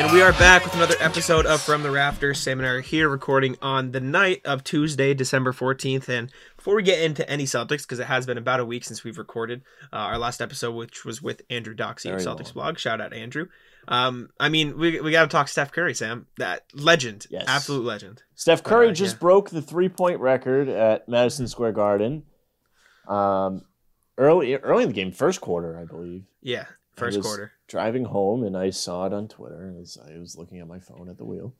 And we are back with another episode of From the Rafters. Sam and I are here recording on the night of Tuesday, December 14th. And before we get into any Celtics, because it has been about a week since we've recorded uh, our last episode, which was with Andrew Doxey of Celtics long. blog. Shout out Andrew. Um, I mean, we, we got to talk Steph Curry, Sam. That legend. Yes. Absolute legend. Steph Curry uh, just yeah. broke the three point record at Madison Square Garden. Um, early early in the game, first quarter, I believe. Yeah. First quarter. Driving home, and I saw it on Twitter as I was looking at my phone at the wheel.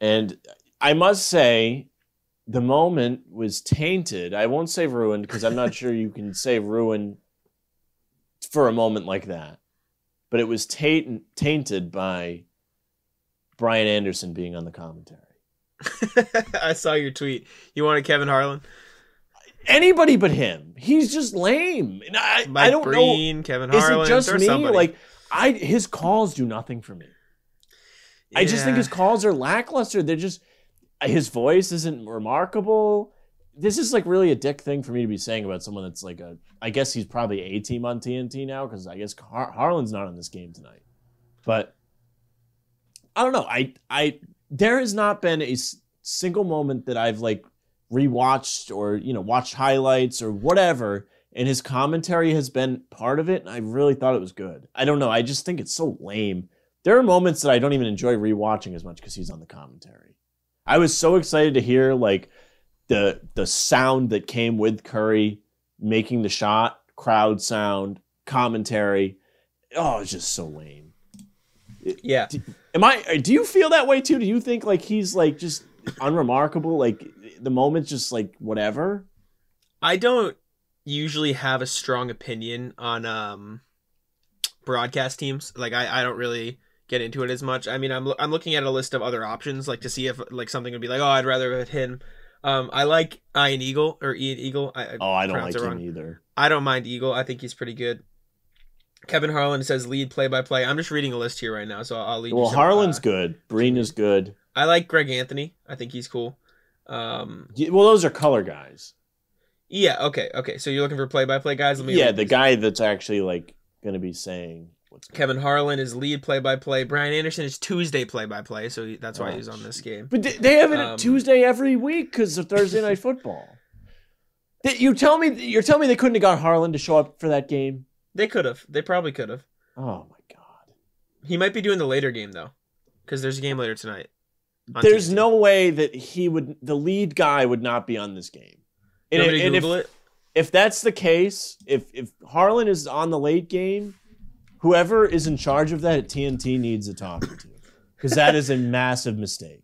And I must say, the moment was tainted. I won't say ruined because I'm not sure you can say ruined for a moment like that. But it was taint- tainted by Brian Anderson being on the commentary. I saw your tweet. You wanted Kevin Harlan? Anybody but him. He's just lame. And I, Mike I don't Breen, Kevin know. Is Harlan. it just me? somebody. Like I, his calls do nothing for me. I just think his calls are lackluster. They're just his voice isn't remarkable. This is like really a dick thing for me to be saying about someone that's like a. I guess he's probably a team on TNT now because I guess Har- Harlan's not on this game tonight. But I don't know. I I there has not been a s- single moment that I've like rewatched or you know watched highlights or whatever, and his commentary has been part of it. And I really thought it was good. I don't know. I just think it's so lame. There are moments that I don't even enjoy rewatching as much because he's on the commentary. I was so excited to hear like the the sound that came with Curry making the shot, crowd sound, commentary. Oh, it's just so lame. yeah. Am I? Do you feel that way too? Do you think like he's like just unremarkable? Like the moment's just like whatever. I don't usually have a strong opinion on um broadcast teams. Like I, I don't really get into it as much. I mean, I'm I'm looking at a list of other options like to see if like something would be like, "Oh, I'd rather have him." Um I like Ian Eagle or Ian Eagle. I, Oh, I don't like him wrong. either. I don't mind Eagle. I think he's pretty good. Kevin Harlan says lead play by play. I'm just reading a list here right now, so I'll lead Well, Harlan's uh, good. Breen is good. I like Greg Anthony. I think he's cool. Um Yeah, Well, those are color guys. yeah, okay, okay. So you're looking for play by play guys? Let me Yeah, the guy that's actually like going to be saying Kevin Harlan is lead play by play. Brian Anderson is Tuesday play by play, so that's why Oh, he's on this game. But they- have it Um, Tuesday every week because of Thursday night football. You tell me you're telling me they couldn't have got Harlan to show up for that game? They could have. They probably could have. Oh my god. He might be doing the later game though, because there's a game later tonight. There's no way that he would the lead guy would not be on this game. And, if, and if, it? if that's the case, if if Harlan is on the late game, whoever is in charge of that at TNT needs a talking to. Because that is a massive mistake.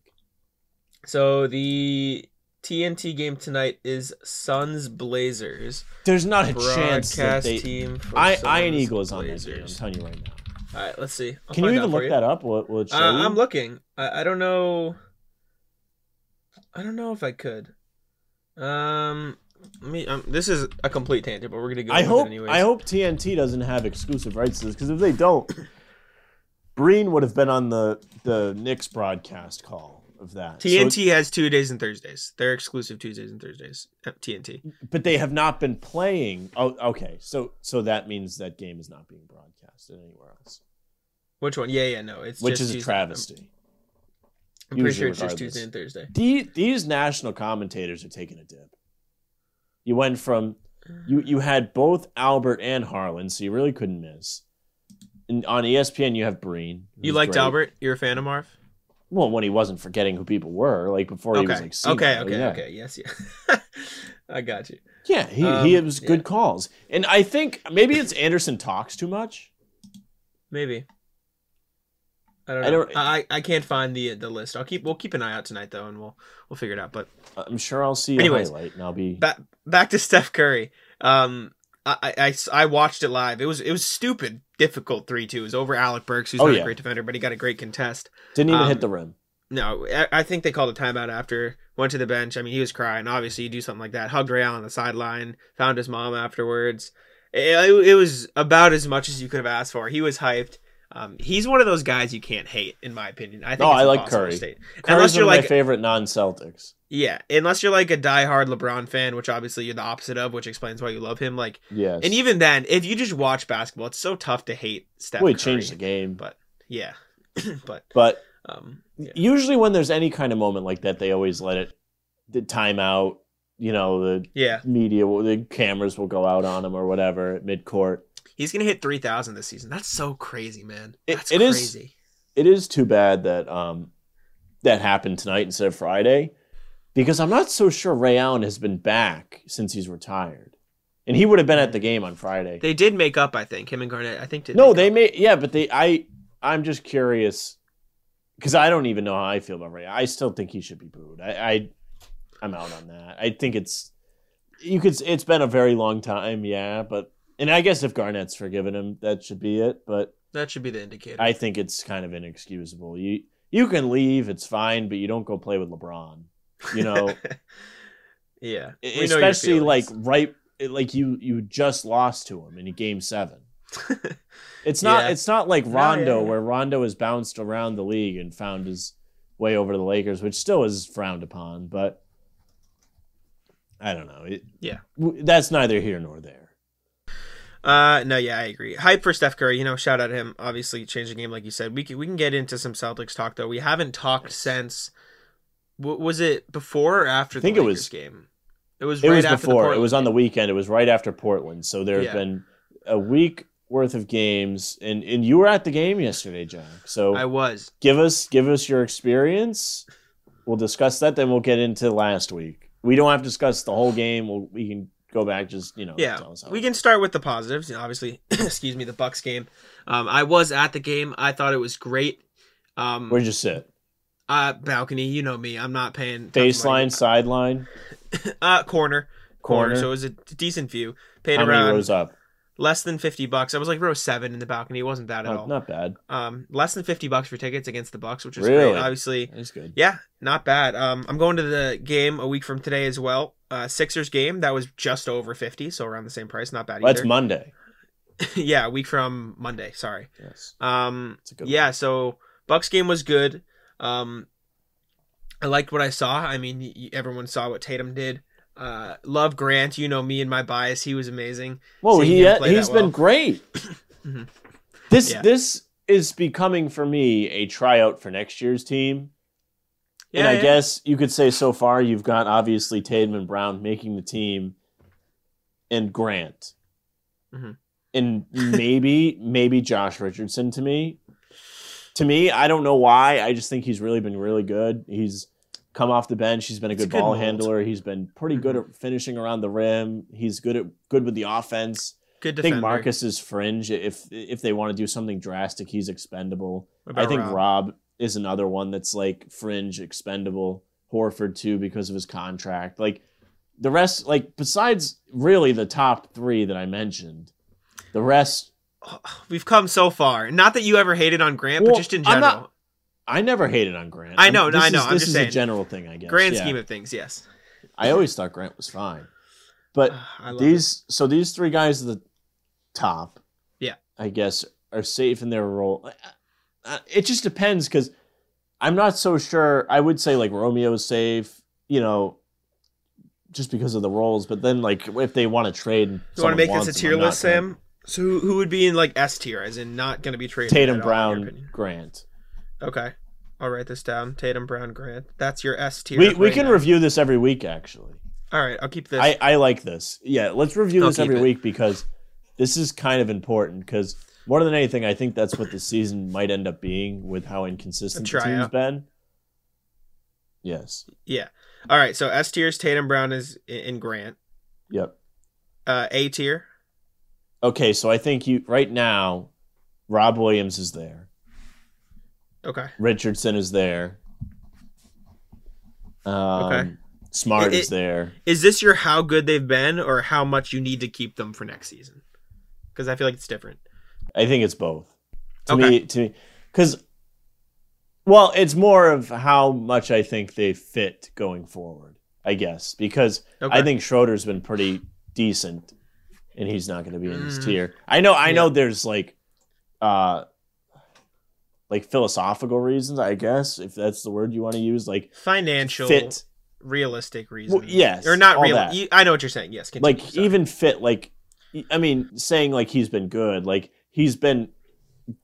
So the TNT game tonight is Suns Blazers. There's not a chance that they team. For I, Suns Ian Eagle is on that game. I'm telling you right now. All right, let's see. I'll Can you even look that up? It show Uh, you? I'm looking. I, I don't know. I don't know if I could. Um, me. Um, this is a complete tangent, but we're gonna go. I hope. I hope TNT doesn't have exclusive rights to this because if they don't, Breen would have been on the the Knicks broadcast call of that. So- TNT has Tuesdays and Thursdays. They're exclusive Tuesdays and Thursdays. at TNT. but they have not been playing. Oh, okay. So so that means that game is not being broadcasted anywhere else, Which one? Yeah, yeah, no. It's which is a travesty. I'm pretty usually sure it's just. Tuesday and Thursday. The, these national commentators are taking a dip. You went from you you had both Albert and Harlan, so you really couldn't miss. And on ESPN, you have Breen. You liked great. Albert? You're a fan of Marv? Well, when he wasn't forgetting who people were, like before he was like, senile, okay, okay, yeah. okay. Yes, yeah. I got you. Yeah, he, Um, he was good yeah. calls, and I think maybe it's Anderson talks too much. Maybe. I don't I know. don't- I, I can't find the the list. I'll keep we'll keep an eye out tonight though, and we'll we'll figure it out. But I'm sure I'll see a Anyways, highlight, and I'll be. back back to Steph Curry. Um, I, I, I, watched it live. It was it was stupid, difficult three two. It was over Alec Burks, who's Oh, not yeah. a great defender, but he got a great contest. Didn't even um, hit the rim. No, I, I think they called a timeout after. Went to the bench. I mean, he was crying. Obviously, you do something like that. Hugged Ray Allen on the sideline. Found his mom afterwards. It, it was about as much as you could have asked for. He was hyped. Um, he's one of those guys you can't hate, in my opinion. I think No, I like Curry. state. Curry's Unless you're one of like my favorite non-Celtics. Yeah, unless you're like a diehard LeBron fan, which obviously you're the opposite of, which explains why you love him. Like, Yes. and even then, if you just watch basketball, it's so tough to hate Steph well, he Curry. changed the game. But yeah, but But um, yeah. usually when there's any kind of moment like that, they always let it the timeout. You know, the yeah, media, the cameras will go out on him or whatever at mid court. He's gonna hit three thousand this season. That's so crazy, man. It- That's it is- crazy. It is too bad that um that happened tonight instead of Friday, because I'm not so sure Ray Allen has been back since he's retired, and he would have been at the game on Friday. They did make up, I think. Him and Garnett, I think. Did no, they up. may yeah, but they I I'm just curious because I don't even know how I feel about Ray. I still think he should be booed. I, I I'm out on that. I think it's you could. It's been a very long time, yeah, but and I guess if Garnett's forgiven him, that should be it. But That should be the indicator. I think it's kind of inexcusable. You you can leave, it's fine, but you don't go play with LeBron. You know, yeah, We know especially like right, like you you just lost to him in Game Seven. It's not. Yeah. It's not like No, Rondo, yeah, yeah. where Rondo has bounced around the league and found his way over to the Lakers, which still is frowned upon. But I don't know. It, Yeah. that's neither here nor there. Uh, no, yeah, I agree. Hype for Steph Curry. You know, shout out to him. Obviously, changed the game, like you said. We can we can get into some Celtics talk though. We haven't talked since. What was it before or after? I think the it was- game. It was It right was after the before. It was on the weekend. It was right after Portland. So there have Yeah. been a week worth of games, and and you were at the game yesterday, Jack. So I was. give us give us your experience. We'll discuss that. Then we'll get into last week. We don't have to discuss the whole game. We'll, we can go back. Just you know, Yeah, tell us how we can start with the positives. You know, obviously, excuse me, the Bucks game. Um, I was at the game. I thought it was great. Um, Where'd you sit? uh, balcony. You know me. I'm not paying Baseline, sideline, Uh, corner, corner. corner. So it was a decent view. Paid How many around rows up? Less than fifty bucks. I was like row seven in the balcony. It wasn't bad at Not, all. not bad. Um, less than fifty bucks for tickets against the Bucks, which was Really? great. Obviously, That's good. yeah, not bad. Um, I'm going to the game a week from today as well. Uh, Sixers game that was just over fifty, so around the same price. Not bad Well, that's. Monday. yeah, a week from Monday. Sorry. Yes. Um, It's yeah, one. so Bucks game was good. Um, I liked what I saw. I mean, everyone saw what Tatum did. Uh, love Grant. You know me and my bias. He was amazing. Well, he he's been well. great. This Yeah. this is becoming for me a tryout for next year's team. and I yeah. guess you could say so far you've got obviously Tatum and Brown making the team, and Grant, Mhm. and maybe maybe Josh Richardson to me. To me, I don't know why. I just think he's really been really good. He's come off the bench. He's been a good good ball mold. handler. He's been pretty good Mhm. at finishing around the rim. He's good at good with the offense. Good I think Marcus is fringe. If if they want to do something drastic, he's expendable. I think Rob? Rob? is another one that's like fringe expendable. Horford too because of his contract. Like the rest, like besides really the top three that I mentioned, the rest We've come so far. Not that you ever hated on Grant, Well, but just in I'm general. not- I never hated on Grant. I know, no, this I know, is- I'm this just is saying. a general thing, I guess. Grand yeah. scheme of things, yes. I always thought Grant was fine, but love these so these three guys at the top Yeah. i guess are safe in their role Uh, it just depends because i'm not so sure i would say like romeo's safe you know just because of the roles but then like if they want to trade it. You want to make this a tier list, gonna- Sam? So who, would be in like S tier, as in not going to be traded? tatum at all, in your brown grant Okay, I'll write this down. Tatum, Brown, Grant. That's your S tier. we, we right can now. review this every week actually All right, I'll keep this. I, I like this. Yeah, let's review I'll this every it. week because this is kind of important. Because more than anything, I think that's what the season might end up being with how inconsistent the team's tryout. been. Yes. yeah. All right, so S tier is Tatum, Brown is in, in Grant. Yep. Uh, A tier. Okay, so I think you right now, Rob Williams is there. Okay. Richardson is there. Um, Okay. Smart it, is there. Is this your how good they've been, or how much you need to keep them for next season? Because I feel like it's different. I think it's both. To Okay. me, to me, because well, it's more of how much I think they fit going forward. I guess because Okay. I think Schroeder's been pretty decent, and he's not going to be in this Mm. tier. I know, I Yeah. know. There's like, uh, like philosophical reasons, I guess, if that's the word you want to use, like Financial, fit, realistic reasons. yes, or not real. that. I know what you're saying. Yes, continue, like sorry. even fit, like I mean, saying like he's been good, like he's been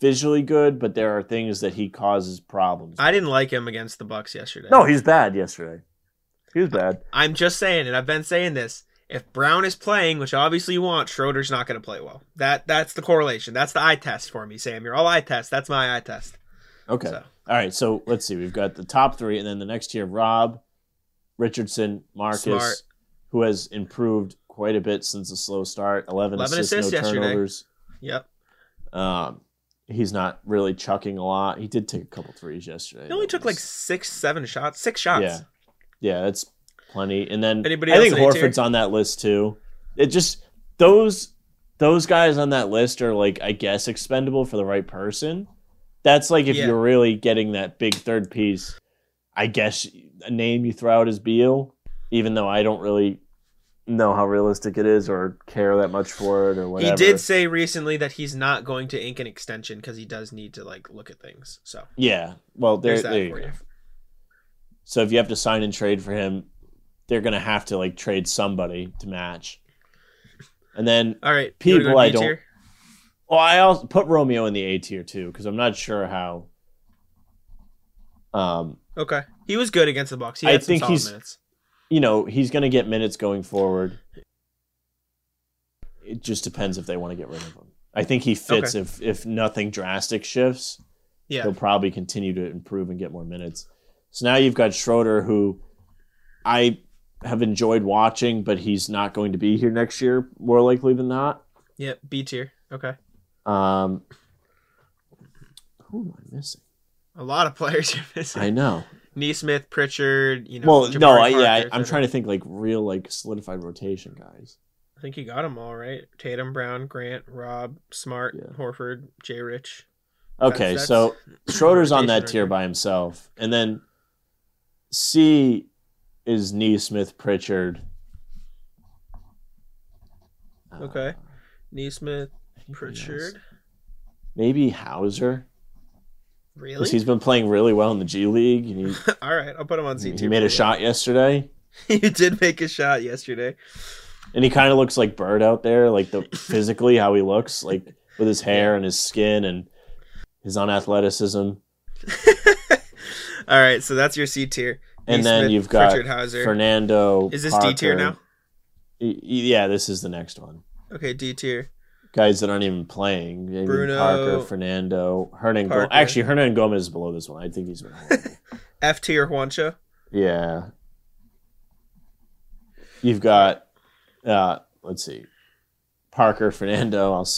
visually good, but there are things that he causes problems. I didn't like him against the Bucks yesterday. no, he's bad yesterday. He was bad. I'm just saying, and I've been saying this. If Brown is playing, which obviously you want, Schroeder's not going to play well. That that's the correlation. That's the eye test for me, Sam. You're all eye test. That's my eye test. Okay. So All right. So let's see. We've got the top three, and then the next tier: Rob, Richardson, Marcus, Smart. who has improved quite a bit since the slow start. 11, 11 assists, assists no yesterday. turnovers. yep. Um, he's not really chucking a lot. He did take a couple threes yesterday. He only took like six, seven shots. Six shots. Yeah. yeah, that's plenty. And then Anybody I think tier? Horford's on that list too. It just those those guys on that list are like I guess expendable for the right person. That's like if Yeah. you're really getting that big third piece. I guess a name you throw out is Beal, even though I don't really know how realistic it is or care that much for it or whatever. He did say recently that he's not going to ink an extension because he does need to like look at things. So Yeah. Well, there, there's that there you for go. you. So if you have to sign and trade for him, they're gonna have to like trade somebody to match. And then All right. go People I don't- tier? Well, I also put Romeo in the A tier too because I'm not sure how. Um, Okay. He was good against the Bucks. He I some think he's- minutes. you know, he's going to get minutes going forward. It just depends if they want to get rid of him. I think he fits if if nothing drastic shifts. Yeah. He'll probably continue to improve and get more minutes. So now you've got Schroeder, who I have enjoyed watching, but he's not going to be here next year, more likely than not. Yep. B tier. Okay. Um, who am I missing? A lot of players you're missing. I know. Nesmith, Pritchard, you know. well, no, Jabari I, yeah, I, I'm trying to think like real like solidified rotation guys. I think you got them all right. Tatum, Brown, Grant, Rob, Smart, Yeah. Horford, Jay Rich. Okay, That's- so Schroeder's on that tier by himself, and then C is Nesmith, Pritchard. Uh, Okay. Nesmith. Pritchard. maybe Hauser Really? because he's been playing really well in the G League. And he, all right, I'll put him on C tier. he made a for you. shot yesterday, he did make a shot yesterday. and he kind of looks like Bird out there, like the physically how he looks, like with his hair and his skin and his unathleticism. all right, so that's your C tier. And then Nesmith, you've got Hauser. Fernando. Is this D tier now? Yeah, this is the next one. Okay, D tier. Guys that aren't even playing. Bruno- Parker, Fernando, Hernan. Go- Actually, Hernangomez is below this one. I think he's been. F tier Juancho. yeah. You've got, uh, let's see, Parker, Fernando. I'll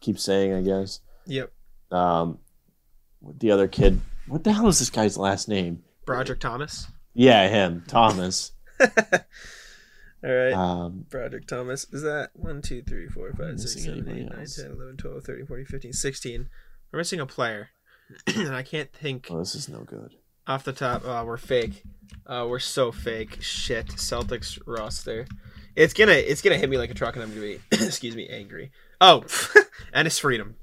keep saying, I guess. Yep. Um, the other kid. What the hell is this guy's last name? Brodric Thomas. Yeah, him, Thomas. All right. Um, Brodric Thomas. Is that 1, 2, 3, 4, 5, 6, 7, 8, 9, else? 10, 11, 12, 13, 14, 15, 16. We're missing a player. and I can't think Oh, this is no good. off the top. Oh, we're fake. Uh, we're so fake. Shit. Celtics roster. It's gonna it's gonna hit me like a truck and I'm gonna be excuse me angry. Oh, and it's Freedom.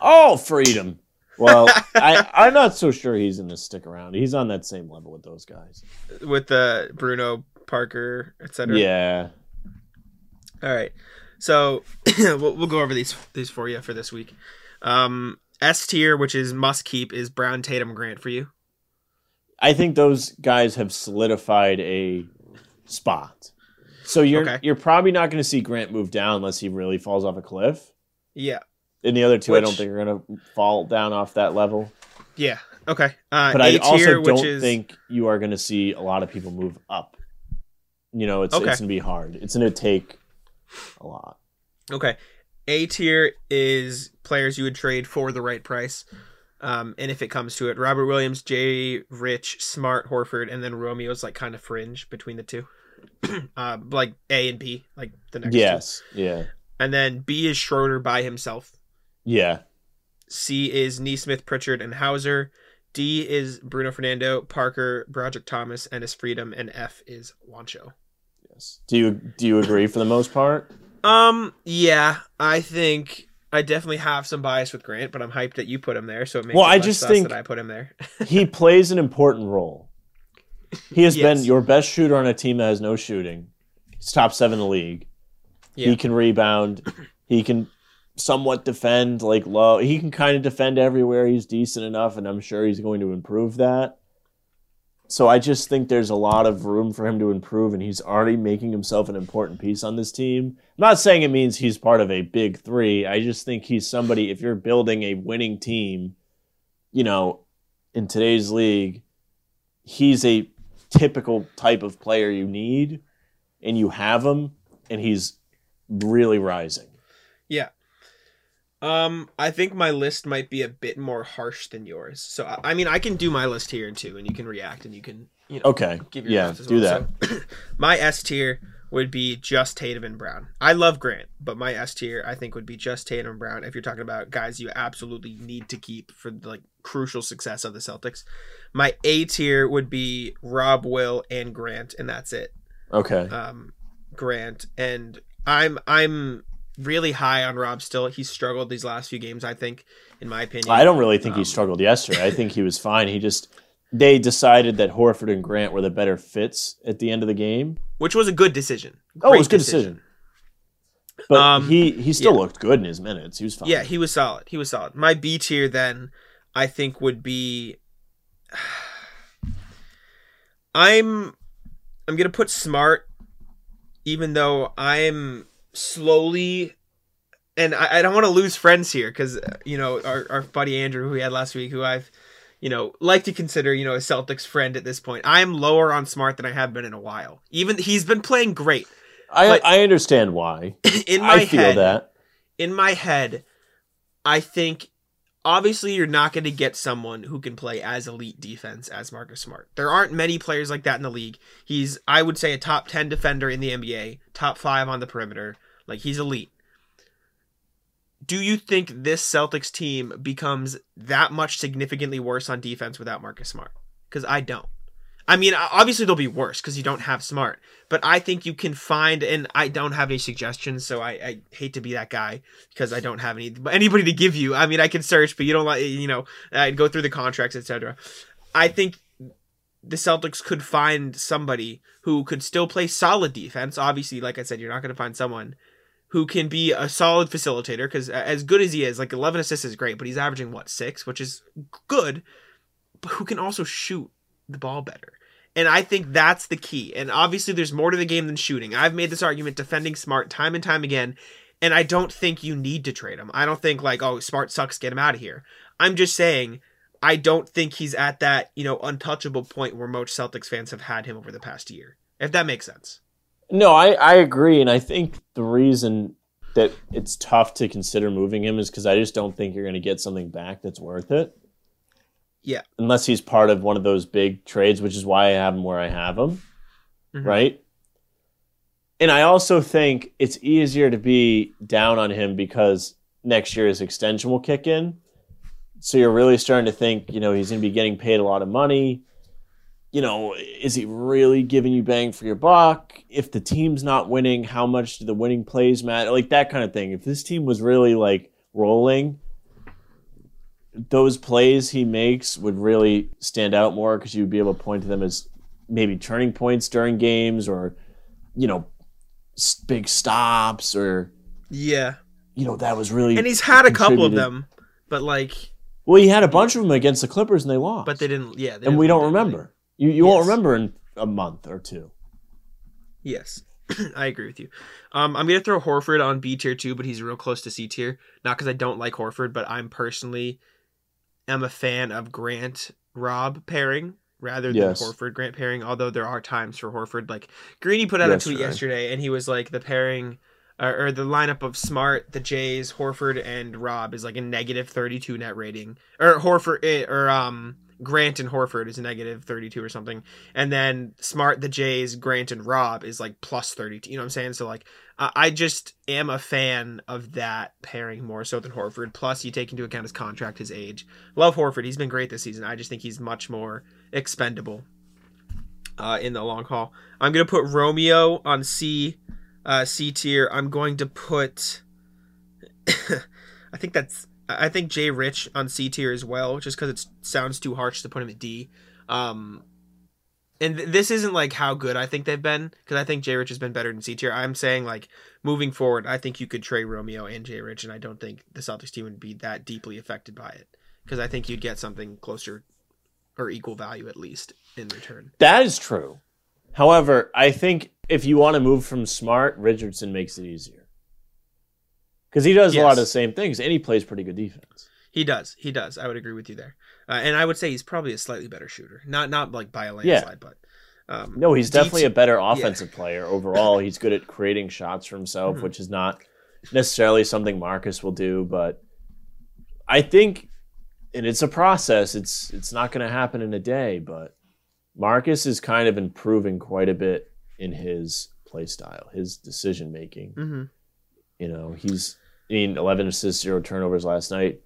Oh, Freedom. Well, I, I'm not so sure he's going to stick around. He's on that same level with those guys. with the Bruno Parker, etc. Yeah. All right. So we'll, we'll go over these these for you for this week. Um, S tier, which is must keep, is Brown Tatum Grant for you. I think those guys have solidified a spot. So you're Okay. you're probably not going to see Grant move down unless he really falls off a cliff. Yeah. And the other two, I don't think are going to fall down off that level. Yeah. Okay. Uh, But I also which don't is think you are going to see a lot of people move up. You know, it's Okay. it's going to be hard. It's going to take a lot. okay. A tier is players you would trade for the right price. Um, and if it comes to it, Robert Williams, Jay Rich, Smart, Horford, and then Romeo's like kind of fringe between the two. uh, like A and B, like the next two. Yes. Yeah. And then B is Schroeder by himself. Yeah. C is Nesmith, Pritchard, and Hauser. D is Bruno Fernando, Parker, Brodric Thomas, and his Freedom, and F is Juancho. Yes. Do you do you agree for the most part? Um, yeah, I think I definitely have some bias with Grant, but I'm hyped that you put him there. So it makes Well, I just think- that I put him there. he plays an important role. He has been your best shooter on a team that has no shooting. He's top seven in the league. Yeah. He can rebound. He can somewhat defend like low. He can kind of defend everywhere. He's decent enough, and I'm sure he's going to improve that. So I just think there's a lot of room for him to improve, and he's already making himself an important piece on this team. I'm not saying it means he's part of a big three. I just think he's somebody. If you're building a winning team, you know, in today's league, he's a typical type of player you need, and you have him, and he's really rising. Um, I think my list might be a bit more harsh than yours. So I, I mean, I can do my list here too, and you can react, and you can you know Okay, give your yeah, as do well. that. So, my S tier would be just Tatum and Brown. I love Grant, but my S tier I think would be just Tatum and Brown. If you're talking about guys you absolutely need to keep for the like crucial success of the Celtics, my A tier would be Rob, Will, and Grant, and that's it. Okay, um, Grant, and I'm I'm really high on Rob still. He struggled these last few games, I think, in my opinion. I don't really think he um, struggled yesterday. I think he was fine. He just they decided that Horford and Grant were the better fits at the end of the game. which was a good decision. Oh, it was a good decision. But Um, he he still yeah. looked good in his minutes. He was fine. Yeah, he was solid. He was solid. My B tier then, I think would be. I'm, I'm gonna put smart, even though I'm slowly, and I, I don't want to lose friends here because uh, you know our our buddy Andrew who we had last week, who I've, you know, like to consider you know a Celtics friend at this point. I'm lower on smart than I have been in a while. Even he's been playing great. I I understand why. in my I feel head, that. in my head, I think obviously you're not going to get someone who can play as elite defense as Marcus Smart. There aren't many players like that in the league. He's I would say a top 10 defender in the NBA, top 5 on the perimeter. Like he's elite. Do you think this Celtics team becomes that much significantly worse on defense without Marcus Smart? Cuz I don't. I mean, obviously they'll be worse because you don't have Smart, but I think you can find, and I don't have any suggestions, so I, I hate to be that guy because I don't have any anybody to give you. I mean, I can search, but you don't like, you know, I'd go through the contracts, etc. I think the Celtics could find somebody who could still play solid defense. Obviously, like I said, you're not going to find someone who can be a solid facilitator because as good as he is, like 11 assists is great, but he's averaging what six, which is good, but who can also shoot the ball better. And I think that's the key. And obviously, there's more to the game than shooting. I've made this argument defending Smart time and time again. And I don't think you need to trade him. I don't think, like, oh, Smart sucks, get him out of here. I'm just saying, I don't think he's at that, you know, untouchable point where most Celtics fans have had him over the past year. If that makes sense. No, I, I agree, and I think the reason that it's tough to consider moving him is because I just don't think you're going to get something back that's worth it. Yeah. Unless he's part of one of those big trades, which is why I have him where I have him, Mhm. right? And I also think it's easier to be down on him because next year his extension will kick in. So you're really starting to think, you know, he's going to be getting paid a lot of money you know, is he really giving you bang for your buck? If the team's not winning, how much do the winning plays matter? Like that kind of thing. If this team was really like rolling, those plays he makes would really stand out more because you'd be able to point to them as maybe turning points during games or, you know, big stops or, Yeah. you know, that was really. And he's had a couple of them, but like, Well, he had a bunch of them against the Clippers and they lost. but they didn't, yeah. they and we didn't- don't they didn't- remember. You, you won't remember in a month or two. Yes, I agree with you. Um, I'm gonna throw Horford on B tier too, but he's real close to C tier. Not because I don't like Horford, but I'm personally am a fan of Grant Rob pairing rather than Yes. Horford Grant pairing. Although there are times for Horford, like Greeny put out a tweet yesterday, and he was like the pairing. Or, the lineup of Smart, the Jays, Horford, and Rob is like a negative 32 net rating. Or Horford, eh, or um, Grant and Horford is a negative 32 or something and then Smart, the Jays, Grant, and Rob is like plus 32. You know what I'm saying? So like, I I just am a fan of that pairing more so than Horford. Plus, you take into account his contract, his age. Love Horford. He's been great this season. I just think he's much more expendable uh, in the long haul. I'm gonna put Romeo on C, uh, C tier. I'm going to put. I think that's I think Jay Rich on C tier as well, just because it sounds too harsh to put him at D. Um, and th- this isn't like how good I think they've been, because I think Jay Rich has been better than C tier. I'm saying like moving forward, I think you could trade Romeo and Jay Rich, and I don't think the Celtics team would be that deeply affected by it, because I think you'd get something closer or equal value at least in return. That is true. However, I think if you want to move from smart, Richardson makes it easier. Because he does a lot of the same things and he plays pretty good defense. He does. He does. I would agree with you there. Uh, and I would say he's probably a slightly better shooter. Not not like by a Yeah. landslide, but um, No, he's definitely a better offensive player overall. He's good at creating shots for himself, Mhm. which is not necessarily something Marcus will do, but I think and it's a process. It's it's not going to happen in a day, but Marcus is kind of improving quite a bit in his play style, his decision making. mhm. You know, he's I mean, 11 assists, zero turnovers last night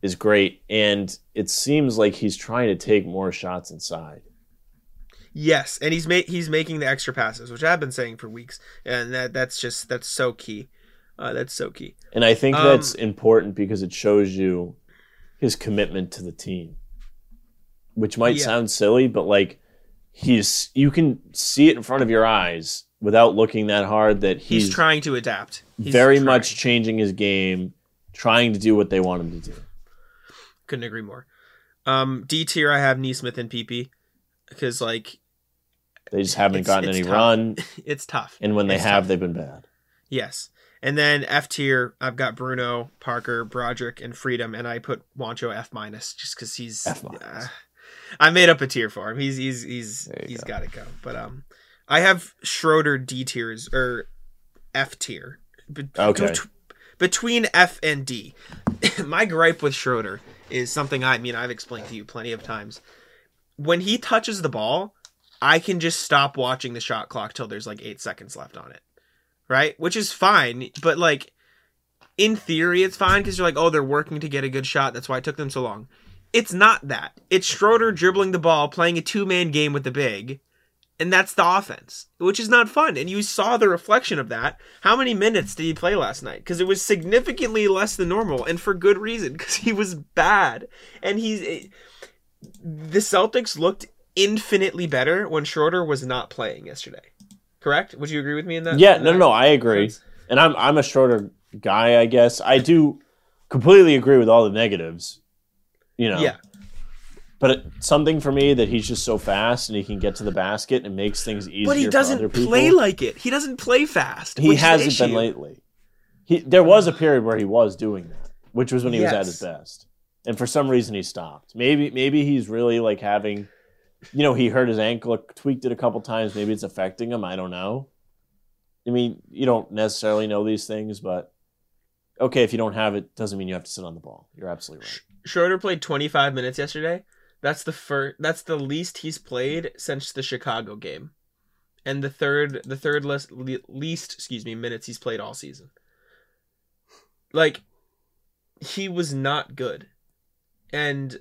is great, and it seems like he's trying to take more shots inside. Yes, and he's ma- he's making the extra passes, which I've been saying for weeks, and that that's just that's so key. Uh, that's so key. And I think Um, that's important because it shows you his commitment to the team. Which might Yeah. sound silly, but like he's you can see it in front of your eyes without looking that hard that He's, he's, trying to adapt. He's very trying. much changing his game, trying to do what they want him to do. couldn't agree more. Um, D tier, I have Nesmith and PP because like They just haven't It's- gotten it's any tough. run, it's tough. and when they It's have, tough. they've been bad. Yes. And then F tier, I've got Bruno, Parker, Brodric, and Freedom, and I put Juancho F minus just because he's. F minus. uh, I made up a tier for him. He's he's he's he's go. got to go. But um, I have Schroeder D tiers or F tier. Be- Okay. bet- between F and D, my gripe with Schroeder is something I mean I've explained to you plenty of times. When he touches the ball, I can just stop watching the shot clock till there's like eight seconds left on it right? Which is fine, but like in theory, it's fine because you're like, oh, they're working to get a good shot. That's why it took them so long. It's not that. It's Schroeder dribbling the ball, playing a two man game with the big, and that's the offense, which is not fun. And you saw the reflection of that. How many minutes did he play last night? Because it was significantly less than normal, and for good reason, because he was bad. And he's. Eh, the Celtics looked infinitely better when Schroeder was not playing yesterday. Correct? Would you agree with me in that? Yeah, in no, no, that no, I agree. sense? And I'm I'm a Schroeder guy, I guess. I do completely agree with all the negatives. You know. Yeah. But it, something for me that he's just so fast and he can get to the basket and makes things easier. But he doesn't play like it. He doesn't play fast. he which is the hasn't been lately. He there was a period where he was doing that, which was when he was at his best, and for some reason he stopped. Maybe maybe he's really like having, you know, he hurt his ankle, tweaked it a couple times. Maybe it's affecting him. I don't know. I mean, you don't necessarily know these things, but okay, if you don't have it, doesn't mean you have to sit on the ball. You're absolutely right. Schroeder played 25 minutes yesterday. That's the first. That's the least he's played since the Chicago game, and the third, the third least, least, excuse me, minutes he's played all season. Like, he was not good, and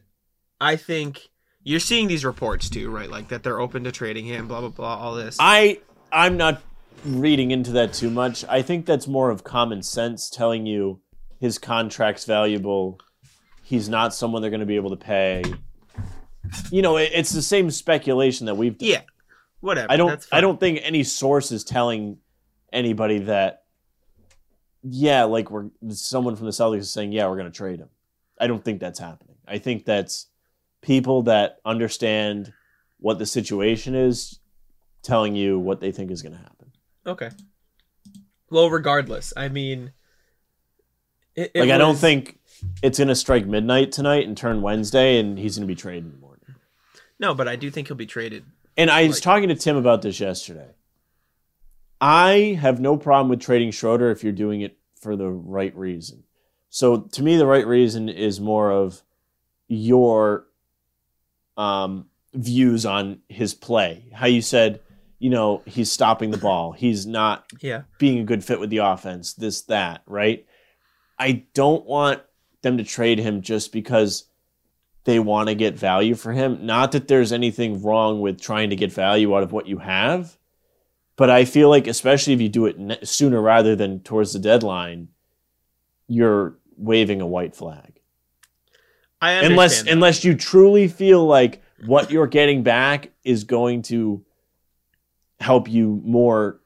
I think you're seeing these reports too, right? Like that they're open to trading him, blah blah blah, all this. I I'm not reading into that too much. I think that's more of common sense telling you his contract's valuable. He's not someone they're going to be able to pay. You know, it, it's the same speculation that we've done. yeah, whatever. I don't I don't think any source is telling anybody that yeah, like we're someone from the Celtics is saying, "Yeah, we're going to trade him." I don't think that's happening. I think that's people that understand what the situation is telling you what they think is going to happen. Okay. Well, regardless, I mean, it, it like I don't think it's going to strike midnight tonight and turn Wednesday and he's going to be traded in the morning. No, but I do think he'll be traded. And I was Like- talking to Tim about this yesterday. I have no problem with trading Schroeder if you're doing it for the right reason. So to me, the right reason is more of your um, views on his play. How you said, you know, he's stopping the ball. He's not Yeah. being a good fit with the offense, this, that, right? I don't want them to trade him just because they want to get value for him. Not that there's anything wrong with trying to get value out of what you have, but I feel like, especially if you do it ne- sooner rather than towards the deadline, you're waving a white flag. I understand Unless that. unless you truly feel like what you're getting back is going to help you more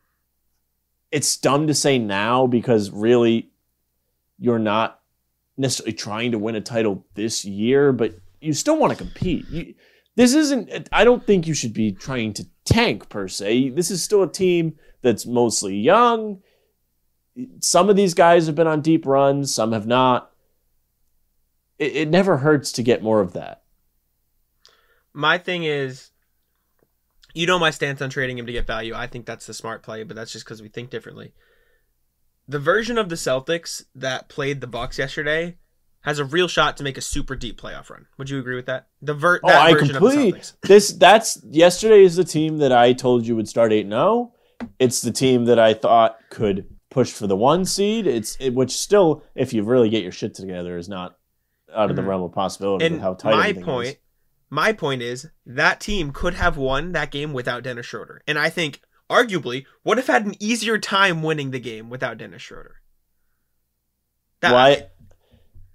it's dumb to say now because really you're not necessarily trying to win a title this year, but you still want to compete. You, this isn't. I don't think you should be trying to tank per se. This is still a team that's mostly young. Some of these guys have been on deep runs. Some have not. It, it never hurts to get more of that. my thing is, you know, my stance on trading him to get value. I think that's the smart play, but that's just because we think differently. The version of the Celtics that played the Bucks yesterday has a real shot to make a super deep playoff run. Would you agree with that? The ver- Oh, that I version completely. of the Celtics. This that's yesterday is the team that I told you would start eight zero. It's the team that I thought could push for the one seed. It's it, which still, if you really get your shit together, is not out of the Mhm. realm of possibility. And with how tight my point, is. my point is that team could have won that game without Dennis Schroeder, and I think arguably would have had an easier time winning the game without Dennis Schroeder. That, Well, I,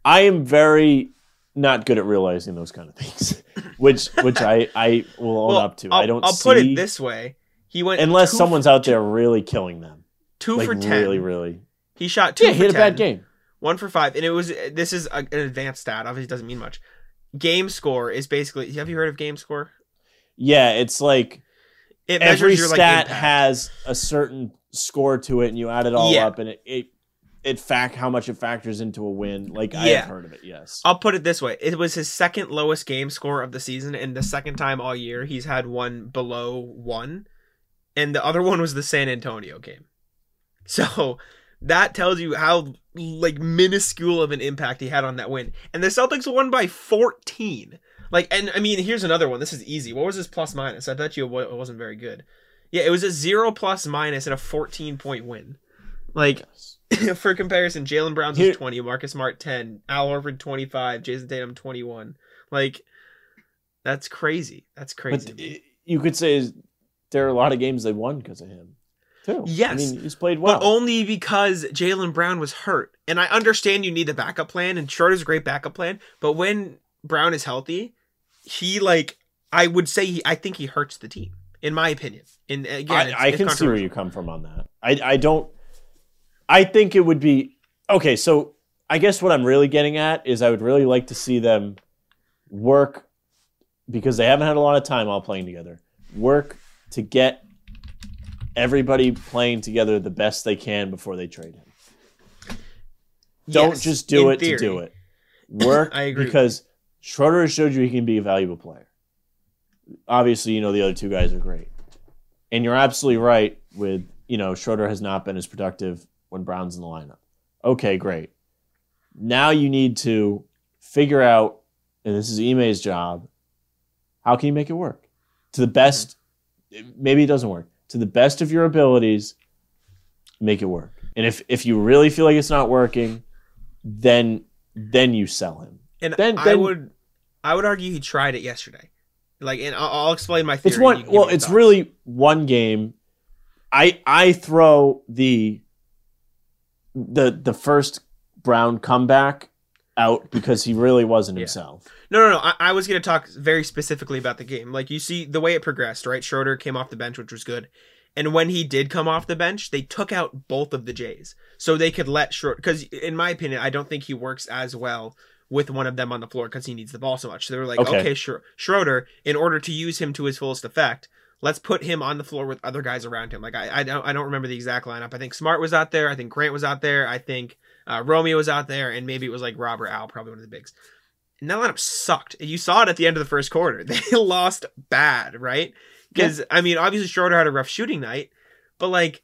I am very not good at realizing those kind of things, which which I I will own well, up to. I'll, I don't I'll see put it this way: he went unless someone's for, out there really killing them, two like for ten. really really. He shot two Yeah, he had a bad game. one for five, and it was this is a, an advanced stat. Obviously, it doesn't mean much. Game score is basically. Have you heard of game score? Yeah, it's like It every measures your stat impact. has a certain score to it, and you add it all Yeah. up, and it it it fact how much it factors into a win. Like I have heard of it. Yes. I'll put it this way: it was his second lowest game score of the season, and the second time all year he's had one below one, and the other one was the San Antonio game. So that tells you how like minuscule of an impact he had on that win. And the Celtics won by 14. Like, and I mean, here's another one. This is easy. What was his plus minus? I bet you it wasn't very good. Yeah, it was a zero plus minus and a 14 point win. Like, Yes. for comparison, Jaylen Brown's Here- was 20, Marcus Smart 10, Al Horford 25, Jayson Tatum 21. Like, that's crazy. That's crazy. But you could say there are a lot of games they won because of him. Too. I Yes, mean, he's played well. But only because Jaylen Brown was hurt. And I understand you need the backup plan, and Schroeder's a great backup plan. But when Brown is healthy, he like I would say he, I think he hurts the team, in my opinion. And uh, again, it's, I, I it's can see where you come from on that. I I don't. I think it would be okay. So I guess what I'm really getting at is I would really like to see them work because they haven't had a lot of time all playing together. Work to get everybody playing together the best they can before they trade him. Don't Yes, just do it to do it. Work I agree because Schroeder has showed you he can be a valuable player. Obviously, you know the other two guys are great. And you're absolutely right with, you know, Schroeder has not been as productive when Brown's in the lineup. Okay, great. Now you need to figure out, and this is Ime's job, how can you make it work? To the best, maybe it doesn't work. To the best of your abilities, make it work. And if if you really feel like it's not working, then then you sell him. And Then- I then- would I would argue he tried it yesterday. Like, and I'll, I'll explain my theory. It's one. you can give Well, it's thoughts. really one game. I I throw the the the first Brown comeback out because he really wasn't Yeah. himself. No, no, no. I, I was going to talk very specifically about the game. Like you see the way it progressed, right? Schroeder came off the bench, which was good. And when he did come off the bench, they took out both of the Jays so they could let Schroeder. Because in my opinion, I don't think he works as well with one of them on the floor because he needs the ball so much. So they were like, Okay. okay, Schro- Schroeder, in order to use him to his fullest effect, let's put him on the floor with other guys around him. Like I, I don't, I don't remember the exact lineup. I think Smart was out there. I think Grant was out there. I think uh, Romeo was out there, and maybe it was like Robert Al, probably one of the bigs. And that lineup sucked. You saw it at the end of the first quarter. They lost bad, right? Because I mean, obviously Schroeder had a rough shooting night, but like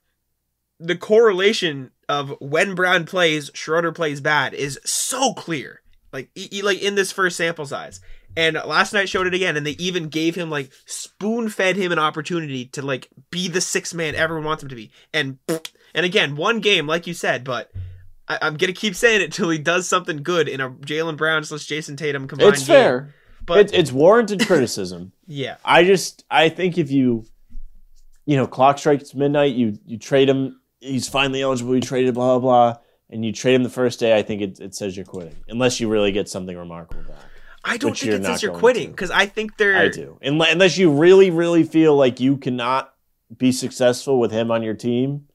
the correlation of when Brown plays, Schroeder plays bad is so clear. Like, e- like in this first sample size. And last night showed it again, and they even gave him like spoon fed him an opportunity to like be the six man everyone wants him to be. And and again, one game, like you said, but I, I'm gonna keep saying it till he does something good in a Jaylen Brown slash Jayson Tatum combined. It's game. fair. but It's it's warranted criticism. yeah, I just I think if you you know clock strikes midnight, you you trade him. He's finally eligible. You traded blah blah blah, and you trade him the first day, I think it, it says you're quitting, unless you really get something remarkable back. I don't think it says you're quitting because I think they're. I do, unless you really, really feel like you cannot be successful with him on your team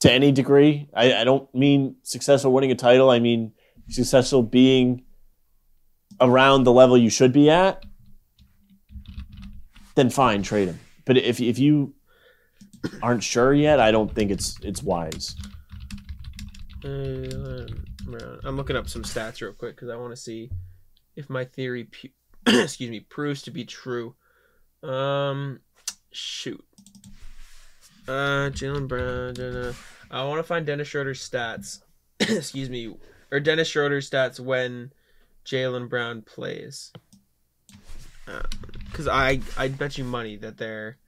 to any degree. I, I don't mean successful winning a title. I mean successful being around the level you should be at. Then fine, trade him. But if if you aren't sure yet, I don't think it's it's wise. Jaylen I'm looking up some stats real quick because I want to see if my theory, pu- excuse me, proves to be true. Um, shoot. Uh, Jaylen Brown. uh, I want to find Dennis Schroeder's stats. excuse me, or Dennis Schroeder's stats when Jaylen Brown plays. Because I I bet you money that they're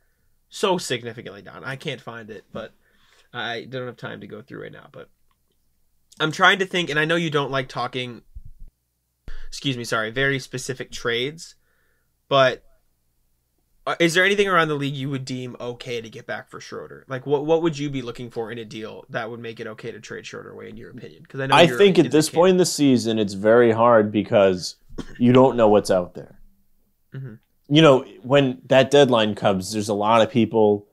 so significantly down. I can't find it, but I don't have time to go through right now. But I'm trying to think, and I know you don't like talking. Excuse me, sorry, very specific trades, but uh, is there anything around the league you would deem okay to get back for Schroeder? Like, what what would you be looking for in a deal that would make it okay to trade Schroeder away, in your opinion? Because I know I think at this point in the season, it's very hard because you don't know what's out there. Mhm. You know, when that deadline comes, there's a lot of people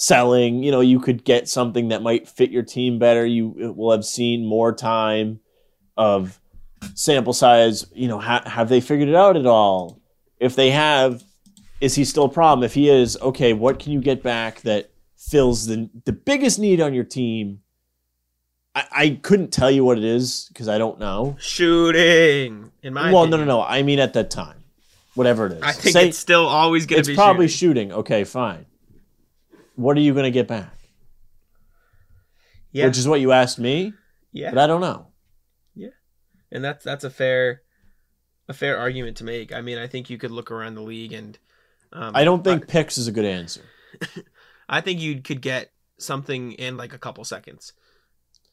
selling. You know, you could get something that might fit your team better. You uh, will have seen more time of sample size. You know, ha- have they figured it out at all? If they have, is he still a problem? If he is, okay, what can you get back that fills the the biggest need on your team? I, I couldn't tell you what it is because I don't know. shooting. In my well, no, no, no. I mean at that time, whatever it is. I think Say- it's still always going to be probably shooting. shooting. Okay, fine. What are you going to get back? yeah, Which is what you asked me, yeah. but I don't know. Yeah. And that's that's a fair a fair argument to make. I mean, I think you could look around the league and um, I don't think picks is a good answer. I think you could get something in like a couple seconds.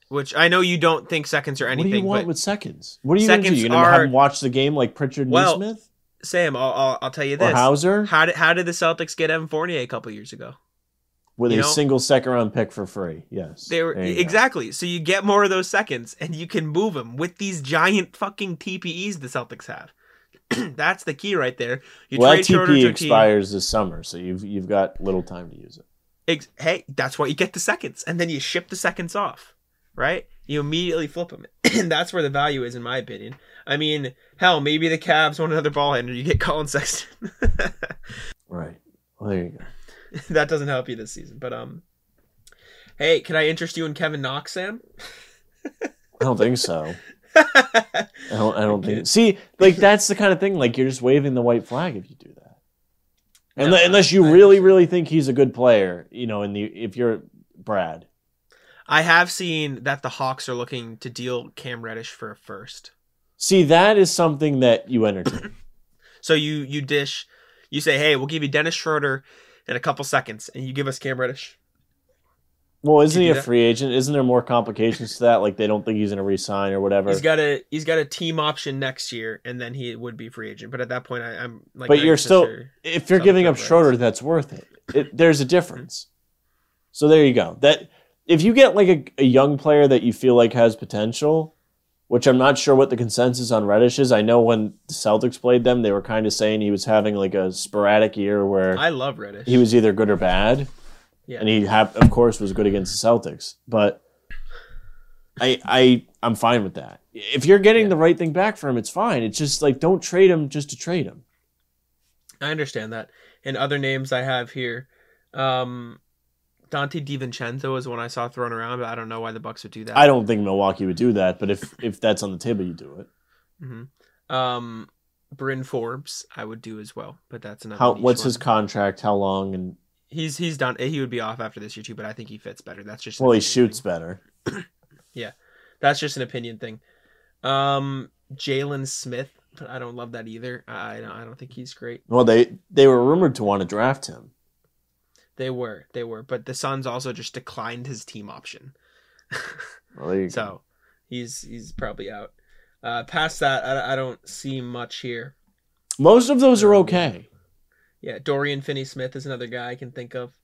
Which I know you don't think seconds are anything. What do you want with seconds? What are you going to do? You're going to have him watch the game like Pritchard Well, Nesmith Sam, I'll, I'll I'll tell you or this: Hauser how did how did the Celtics get Evan Fournier a couple years ago? With you a know? single second round pick for free? Yes, They were you go. exactly so you get more of those seconds and you can move them with these giant fucking TPEs the Celtics have. That's the key right there. You Well, that Schroeder TP team- expires this summer, so you've you've got little time to use it. Ex- hey, that's why you get the seconds, and then you ship the seconds off, right? You immediately flip them, and that's where the value is, in my opinion. I mean, hell, maybe the Cavs want another ball handler. You get Collin Sexton. Right. Well, there you go. that doesn't help you this season, but um, hey, can I interest you in Kevin Knox, Sam? I don't think so. I don't. I don't think. See, like that's the kind of thing. Like you're just waving the white flag if you do that. No, Unless, unless you I really, really think he's a good player, you know. In the if you're Brad, I have seen that the Hawks are looking to deal Cam Reddish for a first. see that is something that you entertain. So you you dish, you say, hey, we'll give you Dennis Schroeder in a couple seconds, and you give us Cam Reddish. Well, isn't he a that? free agent? Isn't there more complications to that? Like they don't think he's going to resign or whatever. He's got a he's got a team option next year, and then he would be free agent. But at that point, I, I'm like, But you're still- sure- if you're giving up. Schroeder, that's worth it. it. There's a difference. So there you go. That if you get like a, a young player that you feel like has potential, which I'm not sure what the consensus on Reddish is. I know when the Celtics played them, they were kind of saying he was having like a sporadic year where I love Reddish. he was either good or bad, yeah. and he hap- of course was good against the Celtics. But I I I'm fine with that. If you're getting Yeah. the right thing back for him, it's fine. It's just like don't trade him just to trade him. I understand that. And other names I have here, um, Donte DiVincenzo is one I saw thrown around, but I don't know why the Bucks would do that. I don't think Milwaukee would do that, but if if that's on the table, you do it. hmm Um, Bryn Forbes, I would do as well, but that's another. How what's one. his contract? How long? And He's he's done. He would be off after this year too, but I think he fits better. That's just well, he shoots thing. better. Yeah, that's just an opinion thing. Um, Jalen Smith, but I don't love that either. I I don't, I don't think he's great. Well, they they were rumored to want to draft him. They were they were, but the Suns also just declined his team option. Well, there you go. So he's he's probably out. Uh, past that, I, I don't see much here. Most of those are okay. Yeah, Dorian Finney Smith is another guy I can think of.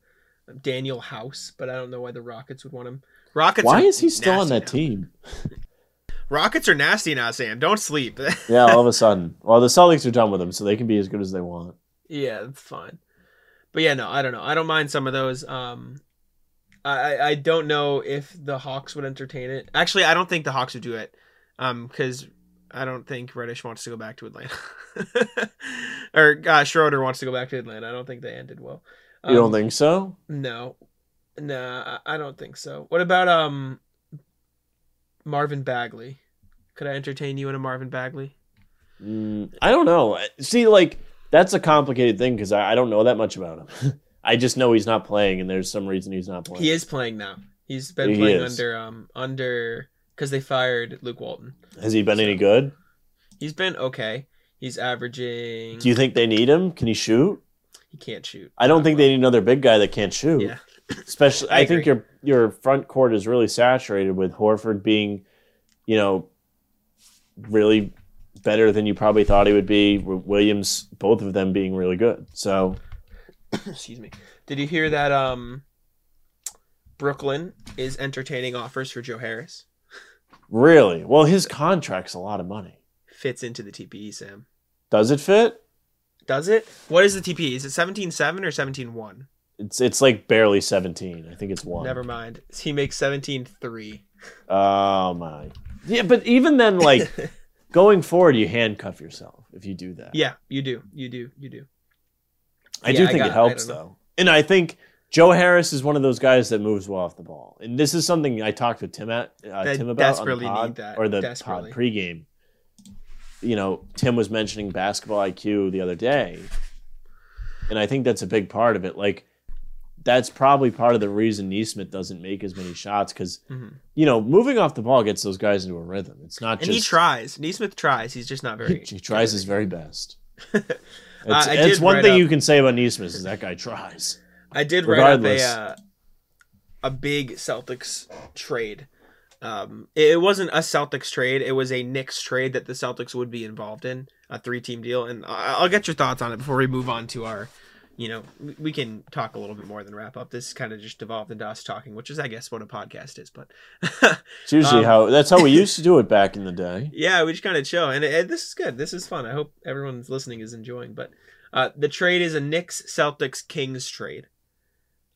Danuel House, but I don't know why the Rockets would want him. Rockets. Why is he still on that now. team? Rockets are nasty now, Sam. Don't sleep. Yeah, all of a sudden. Well, the Celtics are done with him, so they can be as good as they want. yeah, it's fine. But yeah, no, I don't know. I don't mind some of those. Um, I I- don't know if the Hawks would entertain it. Actually, I don't think the Hawks would do it. Um, because I don't think Reddish wants to go back to Atlanta, or uh, Schroeder wants to go back to Atlanta. I don't think they ended well. You don't Um, think so? No, no, I I don't think so. What about um Marvin Bagley? Could I entertain you in a Marvin Bagley? Mm, I don't know. See, like that's a complicated thing because I, I don't know that much about him. I just know he's not playing, and there's some reason he's not playing. He is playing now. He's been He playing is. under um under because they fired Luke Walton. Has he been any good? He's been okay. He's averaging. Do you think they need him? Can he shoot? he can't shoot? I don't think well. they need another big guy that can't shoot. Yeah, Especially, I I, think your your front court is really saturated with Horford being, you know, really better than you probably thought he would be. Williams, both of them being really good. So excuse me. Did you hear that? Um, Brooklyn is entertaining offers for Joe Harris. really, well, his contract's a lot of money. Fits into the TPE, Sam. Does it fit? Does it? What is the TPE? Is it seventeen seven or seventeen one? It's it's like barely seventeen. I think it's one. Never mind. He makes seventeen three. Oh my. Yeah, but even then, like going forward, you handcuff yourself if you do that. yeah, you do. You do. You do. I Yeah, do I think got- it helps though, and I think Joe Harris is one of those guys that moves well off the ball, and this is something I talked to Tim at uh, Tim about desperately on the pod, need that. or the pod pregame. You know, Tim was mentioning basketball IQ the other day, and I think that's a big part of it. Like, that's probably part of the reason Nesmith doesn't make as many shots because Mhm. you know moving off the ball gets those guys into a rhythm. It's not And just he tries. Nesmith tries. He's just not very. he tries his very best. It's, I it's one thing up- you can say about Nesmith is that guy tries. I did write up a uh, a big Celtics trade. Um, it it wasn't a Celtics trade. It was a Knicks trade that the Celtics would be involved in, a three team deal. And I'll get your thoughts on it before we move on to our, you know, we- can talk a little bit more than wrap up. This kind of just devolved into us talking, which is, I guess, what a podcast is. But It's usually Um, how that's how we used to do it back in the day. yeah, we just kind of chill, and, and this is good. This is fun. I hope everyone's listening is enjoying. But uh, the trade is a Knicks Celtics Kings trade.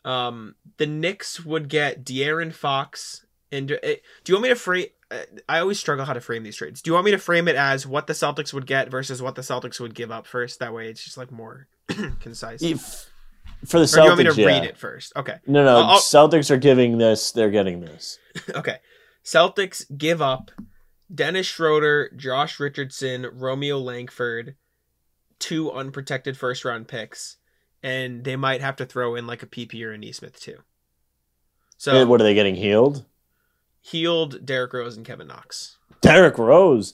Um, the Knicks would get De'Aaron Fox, and uh, do you want me to frame? Uh, I always struggle how to frame these trades. Do you want me to frame it as what the Celtics would get versus what the Celtics would give up first? That way, it's just like more concise. If- For the or do you want me Celtics, to yeah. read it first? Okay. No, no, I'll- Celtics are giving this. They're getting this. okay. Celtics give up Dennis Schroeder, Josh Richardson, Romeo Langford, two unprotected first round picks, and they might have to throw in like a PP or a Nesmith too. So Eh, what are they getting Hield? Hield Derrick Rose and Kevin Knox. Derrick Rose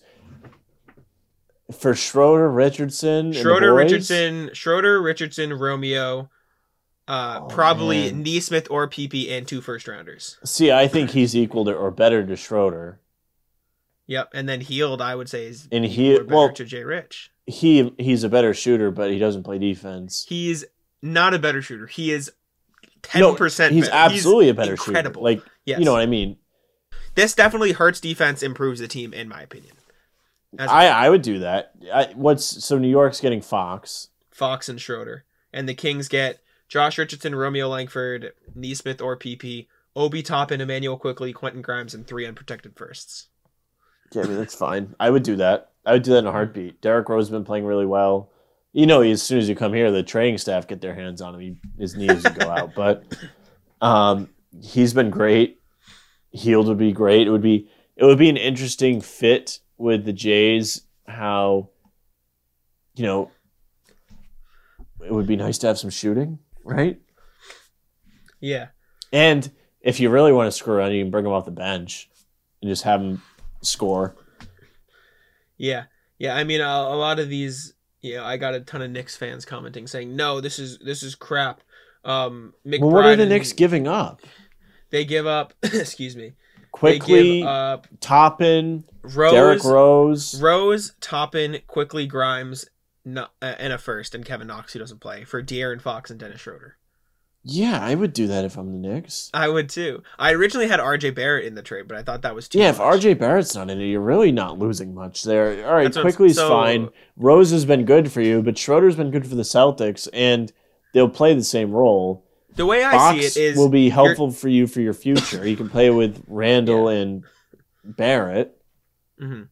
for Schroeder, Richardson, Schroeder. Richardson, Schroeder, Richardson, Romeo, uh, Oh, probably man. Nesmith or PP and two first rounders. See, I think he's equal to or better to Schroeder, Yep, and then Hield, I would say is and he better well to Jay Rich. he he's a better shooter, but he doesn't play defense. He's not a better shooter. He is ten No, percent. He's absolutely a better incredible. shooter. Like yes, you know what I mean. this definitely hurts defense, improves the team, in my opinion. As I I would do that. I, what's so New York's getting Fox. Fox and Schroeder, and the Kings get Josh Richardson, Romeo Langford, Nesmith or PP, Obi Toppin, Immanuel Quickley, Quentin Grimes, and three unprotected firsts. Yeah, I mean that's fine. I would do that. I would do that in a heartbeat. Derrick Rose has been playing really well. You know, as soon as you come here, the training staff get their hands on him. He, his knees would go out, but um, he's been great. Hield would be great. It would be it would be an interesting fit with the Jays. How you know it would be nice to have some shooting, right? Yeah, And if you really want to screw around, you can bring him off the bench and just have him score. yeah, yeah. I mean, a, a lot of these, yeah, I got a ton of Knicks fans commenting saying, "No, this is this is crap." Um, McBride Well, what are the and- Knicks giving up? They give up. excuse me. Quickley, up Toppin, Rose, Derrick Rose. Rose, Toppin, Quickley, Grimes, no, uh, and a first, and Kevin Knox who doesn't play for De'Aaron Fox and Dennis Schroeder. Yeah, I would do that if I'm the Knicks. I would too. I originally had RJ Barrett in the trade, but I thought that was too Yeah, if. RJ Barrett's not in it, you're really not losing much there. All right, That's quickly's so- fine. Rose has been good for you, but Schroeder's been good for the Celtics, and they'll play the same role. The way I see it is will be helpful for you for your future. You can play with Randle and Barrett. Mhm.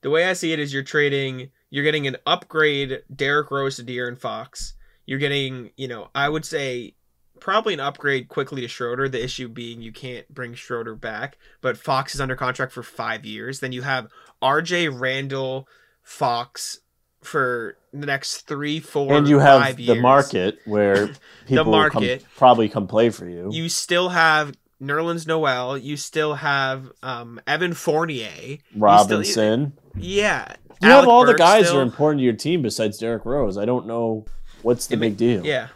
The way I see it is you're trading, you're getting an upgrade Derrick Rose to De'Aaron Fox. You're getting, you know, I would say probably an upgrade Quickley to Schroeder. The issue being you can't bring Schroeder back, but Fox is under contract for five years. Then you have RJ Randle, Fox for the next three, four, and you have the years. market where people will market. come, probably come play for you. You still have Nerlens Noel. You still have um, Evan Fournier. Robinson. Yeah. You have Alec all the guys still. are important to your team besides Derrick Rose. I don't know what's the big deal. Yeah,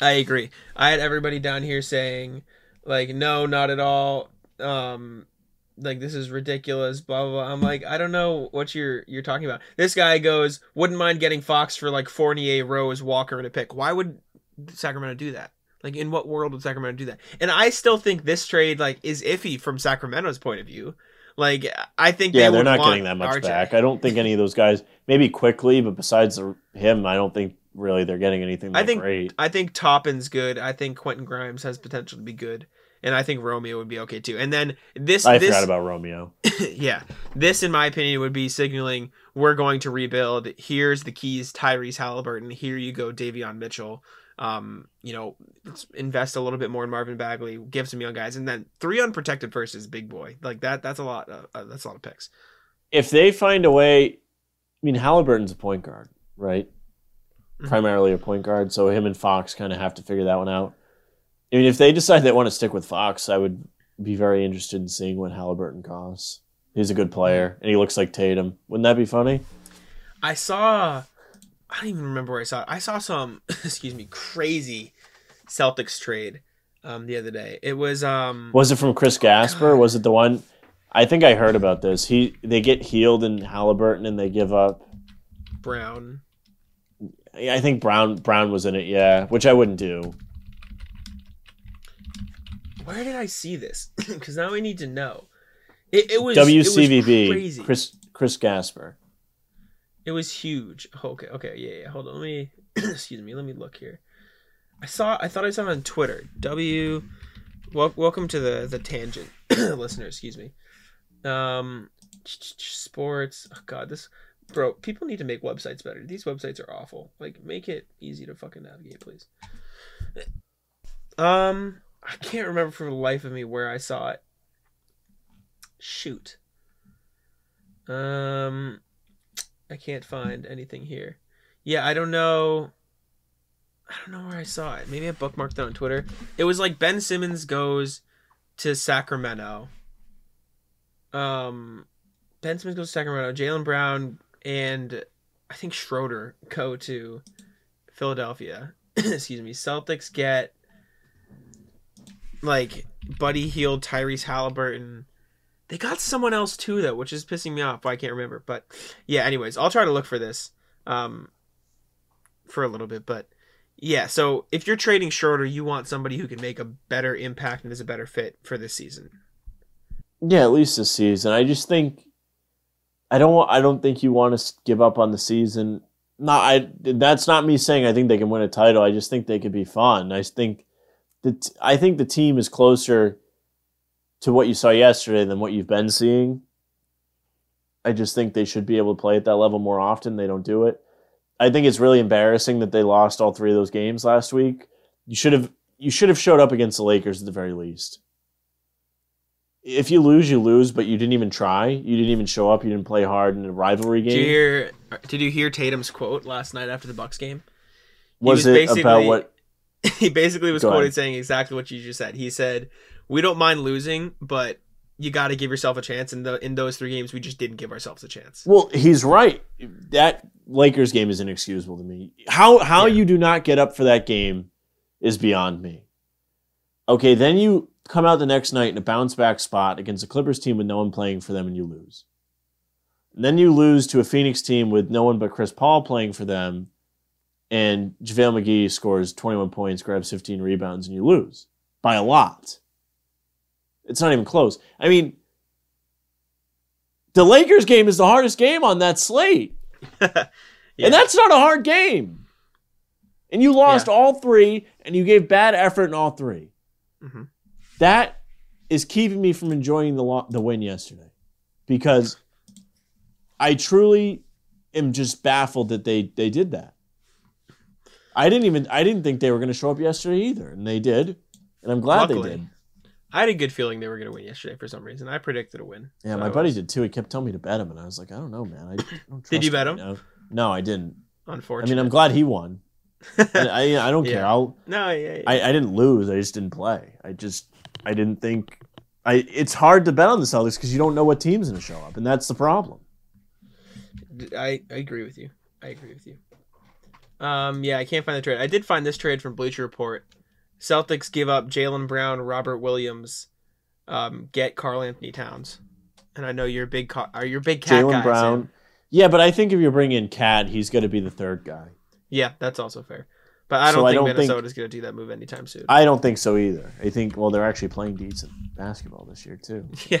I agree. I had everybody down here saying, like, no, not at all. Um, like this is ridiculous. Blah blah. blah. I'm like, I don't know what you're you're talking about. This guy goes, wouldn't mind getting Fox for like Fournier, Rose, Walker, and a pick. Why would Sacramento do that? Like, in what world would Sacramento do that? And I still think this trade like is iffy from Sacramento's point of view. Like, I think Yeah, they they're not getting that much RJ. back. I don't think any of those guys, maybe Quickley, but besides him, I don't think really they're getting anything that I think- great. I think Toppin's good. I think Quentin Grimes has potential to be good, and I think Romeo would be okay too. And then this, I this, forgot about Romeo. yeah, this in my opinion would be signaling we're going to rebuild. Here's the keys, Tyrese Haliburton. Here you go, Davion Mitchell. Um, you know, let's invest a little bit more in Marvin Bagley, give some young guys, and then three unprotected first is big boy. Like that. That's a lot. Uh, uh, that's a lot of picks. If they find a way, I mean, Haliburton's a point guard, right? Mhm. Primarily a point guard, so him and Fox kind of have to figure that one out. I mean, if they decide they want to stick with Fox, I would be very interested in seeing what Haliburton costs. He's a good player, and he looks like Tatum. Wouldn't that be funny? I saw I don't even remember where I saw it. I saw some excuse me, crazy Celtics trade um the other day. It was um Was it from Chris Gasper? Was it the one? I think I heard about this. He they get Hield in Haliburton and they give up. Brown. I think Brown Brown was in it, yeah, which I wouldn't do. Where did I see this? Cuz now I need to know. It, it was it was WCVB crazy. Chris Chris Gasper. It was huge. Okay, okay, yeah, yeah. Hold on. Let me excuse me. Let me look here. I saw I thought I saw it on Twitter. W wel- welcome to the the tangent listener, excuse me. Um sports. Oh god, this bro, people need to make websites better. These websites are awful. Like make it easy to fucking navigate, please. Um I can't remember for the life of me where I saw it. Shoot. Um I can't find anything here. Yeah, I don't know. I don't know where I saw it. Maybe I bookmarked it on Twitter. It was like Ben Simmons goes to Sacramento. Um, Ben Simmons goes to Sacramento. Jaylen Brown and I think Schroeder go to Philadelphia. Excuse me. Celtics get like Buddy Hield, Tyrese Haliburton. They got someone else too, though, which is pissing me off. I can't remember, but yeah. Anyways, I'll try to look for this, um, for a little bit. But yeah, so if you're trading Schroeder, you want somebody who can make a better impact and is a better fit for this season. Yeah, at least this season. I just think I don't want. I don't think you want to give up on the season. Not. I. That's not me saying I think they can win a title. I just think they could be fun. I think that I think the team is closer to what you saw yesterday than what you've been seeing. I just think they should be able to play at that level more often. They don't do it. I think it's really embarrassing that they lost all three of those games last week. You should have you should have showed up against the Lakers at the very least. If you lose, you lose, but you didn't even try. You didn't even show up. You didn't play hard in a rivalry Did you game. hear? Did you hear Tatum's quote last night after the Bucks game? Was, was it about what? he basically was Go quoted ahead. saying exactly what you just said. He said, "We don't mind losing, but you got to give yourself a chance." In the in those three games, we just didn't give ourselves a chance. Well, he's right. That Lakers game is inexcusable to me. How how Yeah. you do not get up for that game is beyond me. Okay, then you come out the next night in a bounce back spot against a Clippers team with no one playing for them and you lose. And then you lose to a Phoenix team with no one but Chris Paul playing for them and JaVale McGee scores 21 points, grabs 15 rebounds, and you lose by a lot. It's not even close. I mean, the Lakers game is the hardest game on that slate. Yeah. And that's not a hard game. And you lost Yeah. all three, and you gave bad effort in all 3 Mhm. That is keeping me from enjoying the lo- the win yesterday, because I truly am just baffled that they they did that. I didn't even I didn't think they were going to show up yesterday either, and they did, and I'm glad Luckily. they did. I had a good feeling they were going to win yesterday for some reason. I predicted a win. Yeah, So my buddy did too. He kept telling me to bet him, and I was like, I don't know, man. I don't Did you bet him? now. No, I didn't. Unfortunately, I mean, I'm glad he won. I, I, I don't care. Yeah. I'll no, yeah, yeah. I, I didn't lose. I just didn't play. I just I didn't think I it's hard to bet on the Celtics because you don't know what team's gonna show up, and that's the problem. I, I agree with you. I agree with you. Um, yeah, I can't find the trade. I did find this trade from Bleacher Report. Celtics give up Jaylen Brown, Robert Williams, um, get Karl-Anthony Towns, and I know you're a big, Ca- are you big cat? Jaylen Brown. Yeah, but I think if you bring in Cat, he's gonna be the third guy. Yeah, that's also fair. But I don't I think don't think- Minnesota's going to do that move anytime soon. I don't think so either. I think well they're actually playing decent basketball this year too. yeah,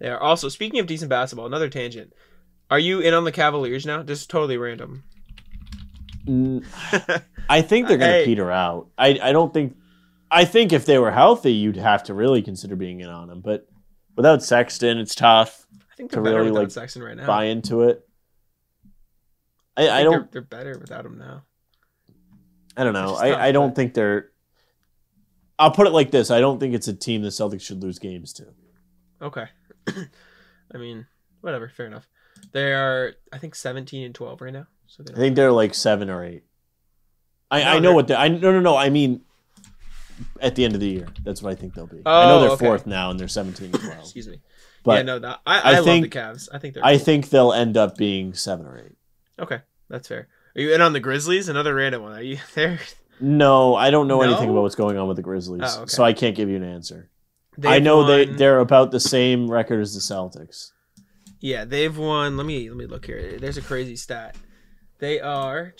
they are. Also, speaking of decent basketball, another tangent. Are you in on the Cavaliers now? Just totally random. I think they're gonna Hey. peter out. I I don't think. I think if they were healthy, you'd have to really consider being in on them. But without Sexton, it's tough. I think they're To better really, without like, Sexton right now. Buy into it. I, I think don't. They're, they're better without him now. I don't know. I, I don't think they're. I'll put it like this: I don't think it's a team the Celtics should lose games to. Okay. I mean, whatever. Fair enough. They are, I think, seventeen and twelve right now. So I think they're like seven or eight. I, No, I know what they. I no no no. I mean, at the end of the year, that's what I think they'll be. I Oh, know they're okay. fourth now, and they're seventeen and twelve. excuse me. But yeah, no, that, I, I I, love think- the Cavs. I think they're. I cool. think they'll end up being seven or eight. Okay, that's fair. Are you in on the Grizzlies? Another random one. Are you there? No, I don't know anything about what's going on with the Grizzlies, Oh, okay. so I can't give you an answer. They've I know they they're about the same record as the Celtics. Yeah, they've won. Let me let me look here. There's a crazy stat. They are.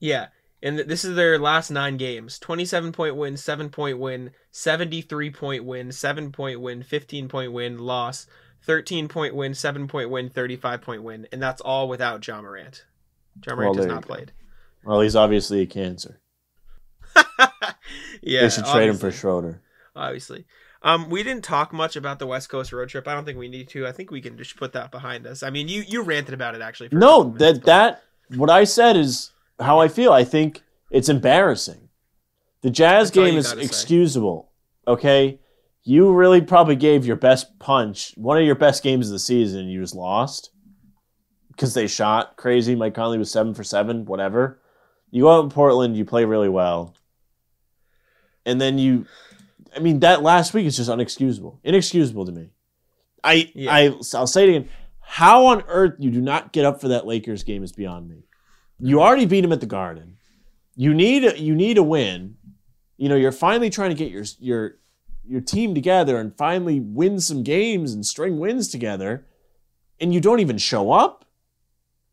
Yeah, and this is their last nine games: twenty-seven point win, seven point win, seventy-three point win, seven point win, fifteen point win, loss, thirteen point win, seven point win, thirty-five point win, and that's all without Ja Morant. John Well, Morant has not you go. played. Well, he's obviously a cancer. yeah, they should trade him for Schroeder. obviously. Um, we didn't talk much about the West Coast road trip. I don't think we need to. I think we can just put that behind us. I mean, you you ranted about it actually. For No, minutes, that that what I said is how I feel. I think it's embarrassing. The Jazz game is gotta say. excusable. Okay, you really probably gave your best punch, one of your best games of the season, and you just lost because they shot crazy. Mike Conley was seven for seven, whatever. You go out in Portland, you play really well, and then you. I mean, that last week is just unexcusable, inexcusable to me. I Yeah. I I'll say it again. How on earth you do not get up for that Lakers game is beyond me. You already beat him at the Garden. You need a, you need a win. You know, you're finally trying to get your your your team together and finally win some games and string wins together, and you don't even show up.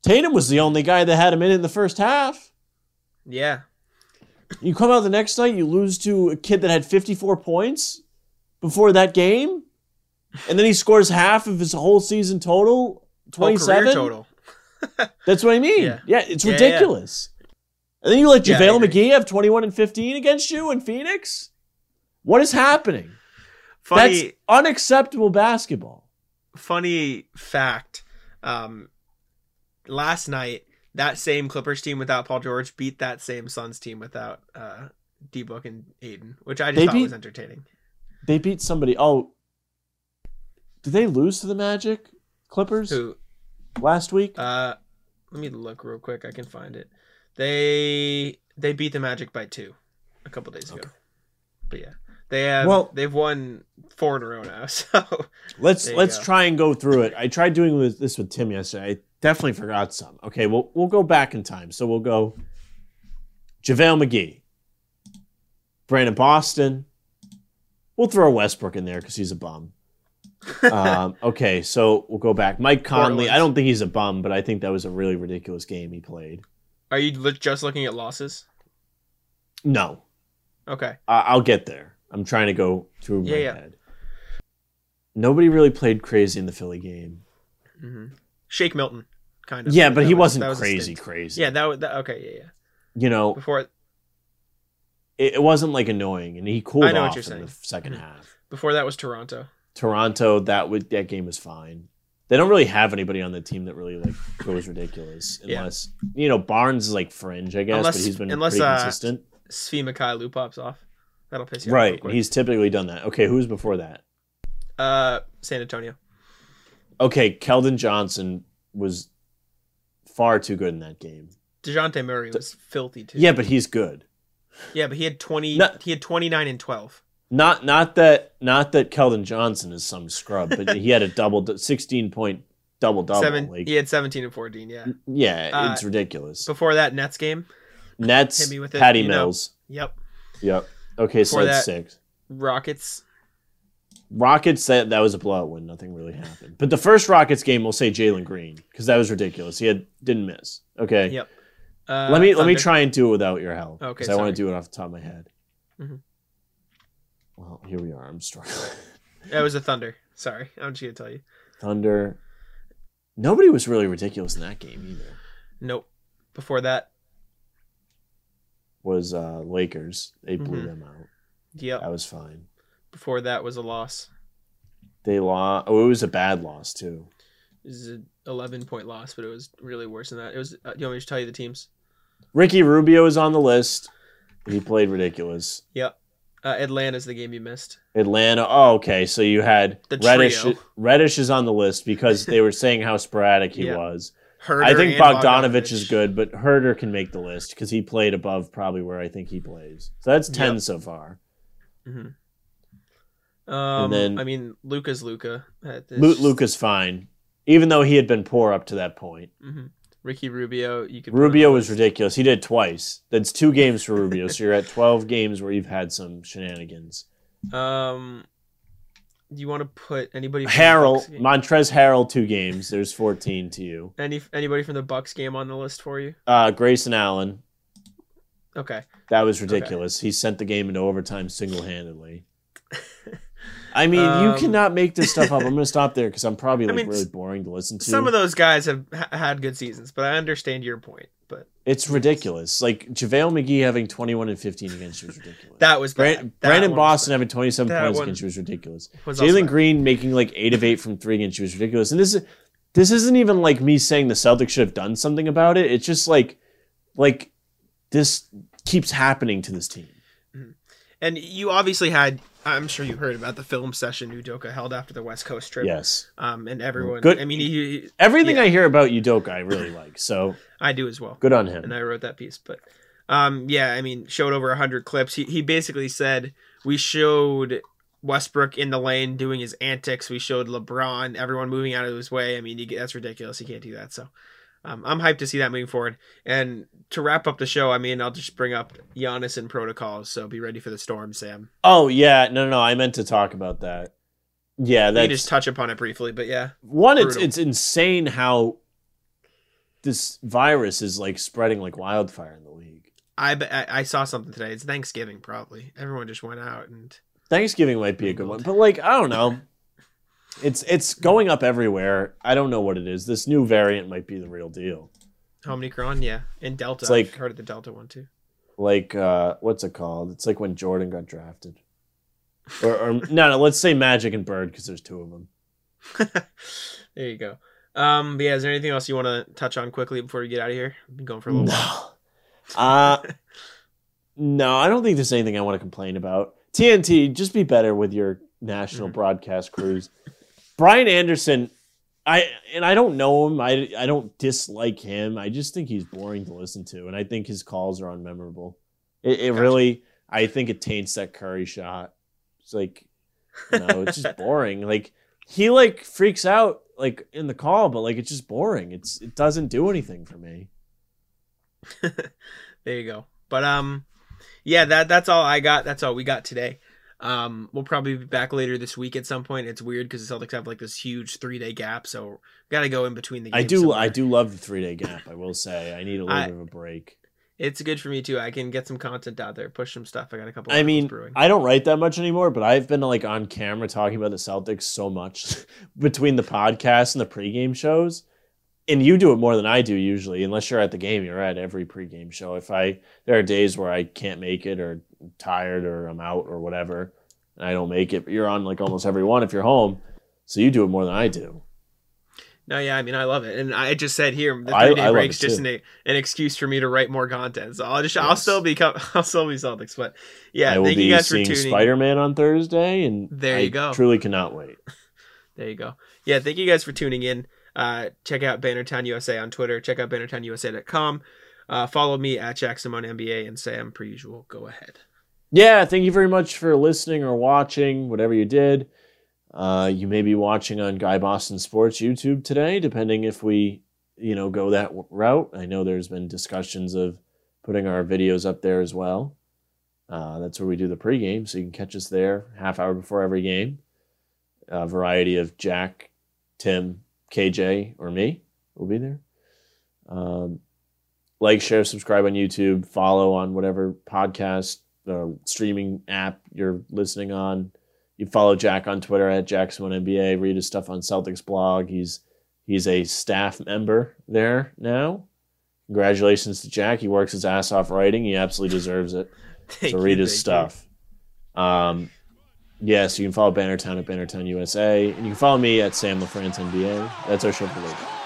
Tatum was the only guy that had him in in the first half. Yeah, You come out the next night, you lose to a kid that had 54 points before that game, and then he scores half of his whole season total, 27 total. That's what I mean. Yeah. Yeah, it's Yeah, ridiculous. And then you let JaVale. McGee have 21 and 15 against you in Phoenix? What is happening? Funny, That's unacceptable basketball. funny fact. Um, last night, that same Clippers team without Paul George beat that same Suns team without uh, D Book and Ayton, which I just They thought beat- was entertaining. They beat somebody. Oh, did they lose to the Magic Clippers Who? last week? Uh, let me look real quick. I can find it. They they beat the Magic by two a couple days ago. Okay. But yeah, they have. Well- they've won four in a row now. So Let's let's go. try and go through it. I tried doing this with Tim yesterday. I definitely forgot some. Okay, we'll we'll go back in time. So we'll go JaVale McGee, Brandon Boston. We'll throw Westbrook in there because he's a bum. um, okay, so we'll go back. Mike Conley. I don't think he's a bum, but I think that was a really ridiculous game he played. Are you just looking at losses? No, Okay. I- I'll get there. I'm trying to go through my Yeah, yeah. head. Nobody really played crazy in the Philly game. hmm Shake Milton, kind of. Yeah, but he was- wasn't that was crazy, crazy. Yeah, that was that, okay. Yeah, yeah. you know, Before it, it wasn't like annoying, and he cooled I know what off you're in the saying. 2nd Mhm. half. before that was Toronto. Toronto, that would that game was fine. They don't really have anybody on the team that really like goes ridiculous, Yeah. unless you know Barnes is like fringe, I guess, Unless- but he's been unless, pretty uh, consistent. Svi Mykhailiuk pops off. That'll piss you off. Right, he's typically done that. Okay, who's before that? uh San Antonio. Okay, Keldon Johnson was far too good in that game. Dejounte Murray was filthy too. Yeah, but he's good. Yeah, but he had twenty. No- He had twenty nine and twelve. Not not that not that Keldon Johnson is some scrub, but he had a double sixteen point double double. Seven. Like, He had seventeen and fourteen. Yeah. yeah, Uh, it's ridiculous. Before that Nets game. Nets, hit me with it, Patty you know. Mills. Yep. Yep. Okay, so Before that's that- six. Rockets. Rockets that that was a blowout win. Nothing really happened. But the first Rockets game, we'll say Jalen Green because that was ridiculous. He had didn't miss. Okay. Yep. Uh, let me let me try and do it without your help. Okay, Because I want to do it off the top of my head. Mhm. Well, here we are. I'm struggling. That was a Thunder. Sorry, I'm just gonna tell you. Thunder. Nobody was really ridiculous in that game either. Nope. Before that. Was uh Lakers. They blew Mhm. them out. Yep. That was fine. Before that was a loss. They lost. Oh, it was a bad loss too. It was an eleven point loss, but it was really worse than that. It was. Uh, you want me to tell you the teams? Ricky Rubio is on the list. He played ridiculous. Yep. Uh, Atlanta's the game you missed. Atlanta. Oh, okay. So you had The Reddish. trio. Reddish is on the list because they were saying how sporadic he Yeah. was. Huerter I think and Bogdanovich is good, but Huerter can make the list because he played above probably where I think he plays. So that's ten Yep. so far. Mhm. Um, then- I mean, Luka's Luka. Lu- Luka's fine, even though he had been poor up to that point. hmm Ricky Rubio. You could. Rubio was ridiculous. He did twice. That's two games for Rubio. so you're at twelve games where you've had some shenanigans. Um, do you want to put anybody? From Harrell, The Bucks game? Montrez Harrell, two games. There's fourteen to you. Any anybody from the Bucks game on the list for you? Uh, Grayson Allen. Okay. That was ridiculous. He sent the game into overtime single handedly. I mean, you Um, cannot make this stuff up. I'm going to stop there because I'm probably I like mean, really boring to listen to. Some of those guys have ha- had good seasons, but I understand your point. But it's ridiculous. Like JaVale McGee having 21 and 15 against you was ridiculous. that was bad. Brand- That Brandon Boston having 27 points against you was ridiculous. Was Jalen bad. Green making like eight of eight from three against you was ridiculous. And this is this isn't even like me saying the Celtics should have done something about it. It's just like like this keeps happening to this team. And you obviously had. I'm sure you heard about the film session Udoka held after the West Coast trip. Yes. Um, and everyone. Good. I mean, he, he- Everything Yeah. I hear about Udoka, I really like. So I do as well. good on him. and. I wrote that piece. But um, yeah, I mean, showed over hundred clips. He he basically said we showed Westbrook in the lane doing his antics. We showed LeBron, everyone moving out of his way. I mean, you, that's ridiculous. You can't do that. So. Um, I'm hyped to see that moving forward. And to wrap up the show, I mean, I'll just bring up Giannis and protocols. So be ready for the storm, Sam. Oh yeah, no, no, no. I meant to talk about that. Yeah, We can just touch upon it briefly, but yeah, one. It's brutal. it's insane how this virus is like spreading like wildfire in the league. I I saw something today. It's Thanksgiving, probably. Everyone just went out and Thanksgiving might be a good one, but like I don't know. It's it's going up everywhere. I don't know what it is. This new variant might be the real deal. Omicron, yeah, and Delta. It's like- I've heard of the Delta one too. Like uh what's it called? It's like when Jordan got drafted. Or, or no, no, let's say Magic and Bird because there's two of them. there you go. Um, but yeah, is there anything else you want to touch on quickly before we get out of here? We've been going for a little while. No. Uh no, I don't think there's anything I want to complain about. TNT, just be better with your national Mhm. broadcast crews. Brian Anderson, I and I don't know him. I I don't dislike him. I just think he's boring to listen to, and I think his calls are unmemorable. It, it Gotcha. really, I think it taints that Curry shot. It's like, you know, it's just boring. Like he like freaks out like in the call, but like it's just boring. It's it doesn't do anything for me. there you go. But um, yeah, that that's all I got. That's all we got today. Um, we'll probably be back later this week at some point. It's weird because the Celtics have like this huge three day gap, so got to go in between the. games I do. somewhere. I do love the three day gap. I will say I need a little I- bit of a break. It's good for me too. I can get some content out there, push some stuff. I got a couple. I mean, brewing. I don't write that much anymore, but I've been like on camera talking about the Celtics so much between the podcast and the pregame shows. And you do it more than I do usually, unless you're at the game. You're at every pregame show. If I there are days where I can't make it or tired or I'm out or whatever, and I don't make it, but you're on like almost every one if you're home. So you do it more than I do. No, yeah, I mean, I love it, and I just said here the three day break's just an, an excuse for me to write more content. So I'll just, I'll still be, I'll still be Celtics, but yeah, I will thank be you guys for seeing tuning. Spider Man on Thursday, and There I you go. Truly cannot wait. There you go. Yeah, thank you guys for tuning in. Uh, check out Bannertown USA on Twitter. Check out bannertownusa.com. Uh, follow me at Jackson on NBA and Sam, per usual. Go ahead. Yeah, thank you very much for listening or watching, whatever you did. Uh, you may be watching on Guy Boston Sports YouTube today, depending if we, you know, go that route. I know there's been discussions of putting our videos up there as well. Uh, that's where we do the pregame, so you can catch us there half hour before every game. A variety of Jack, Tim, KJ, or me will be there. Um, like, share, subscribe on YouTube, follow on whatever podcast uh, streaming app you're listening on. You follow Jack on Twitter at Jackson1NBA. Read his stuff on Celtics blog. He's he's a staff member there now. Congratulations to Jack. He works his ass off writing. He absolutely deserves it. So you, read his you. stuff. Um, yeah, so you can follow Bannertown at Bannertown USA, and you can follow me at Sam LaFrance NBA. That's our show for later.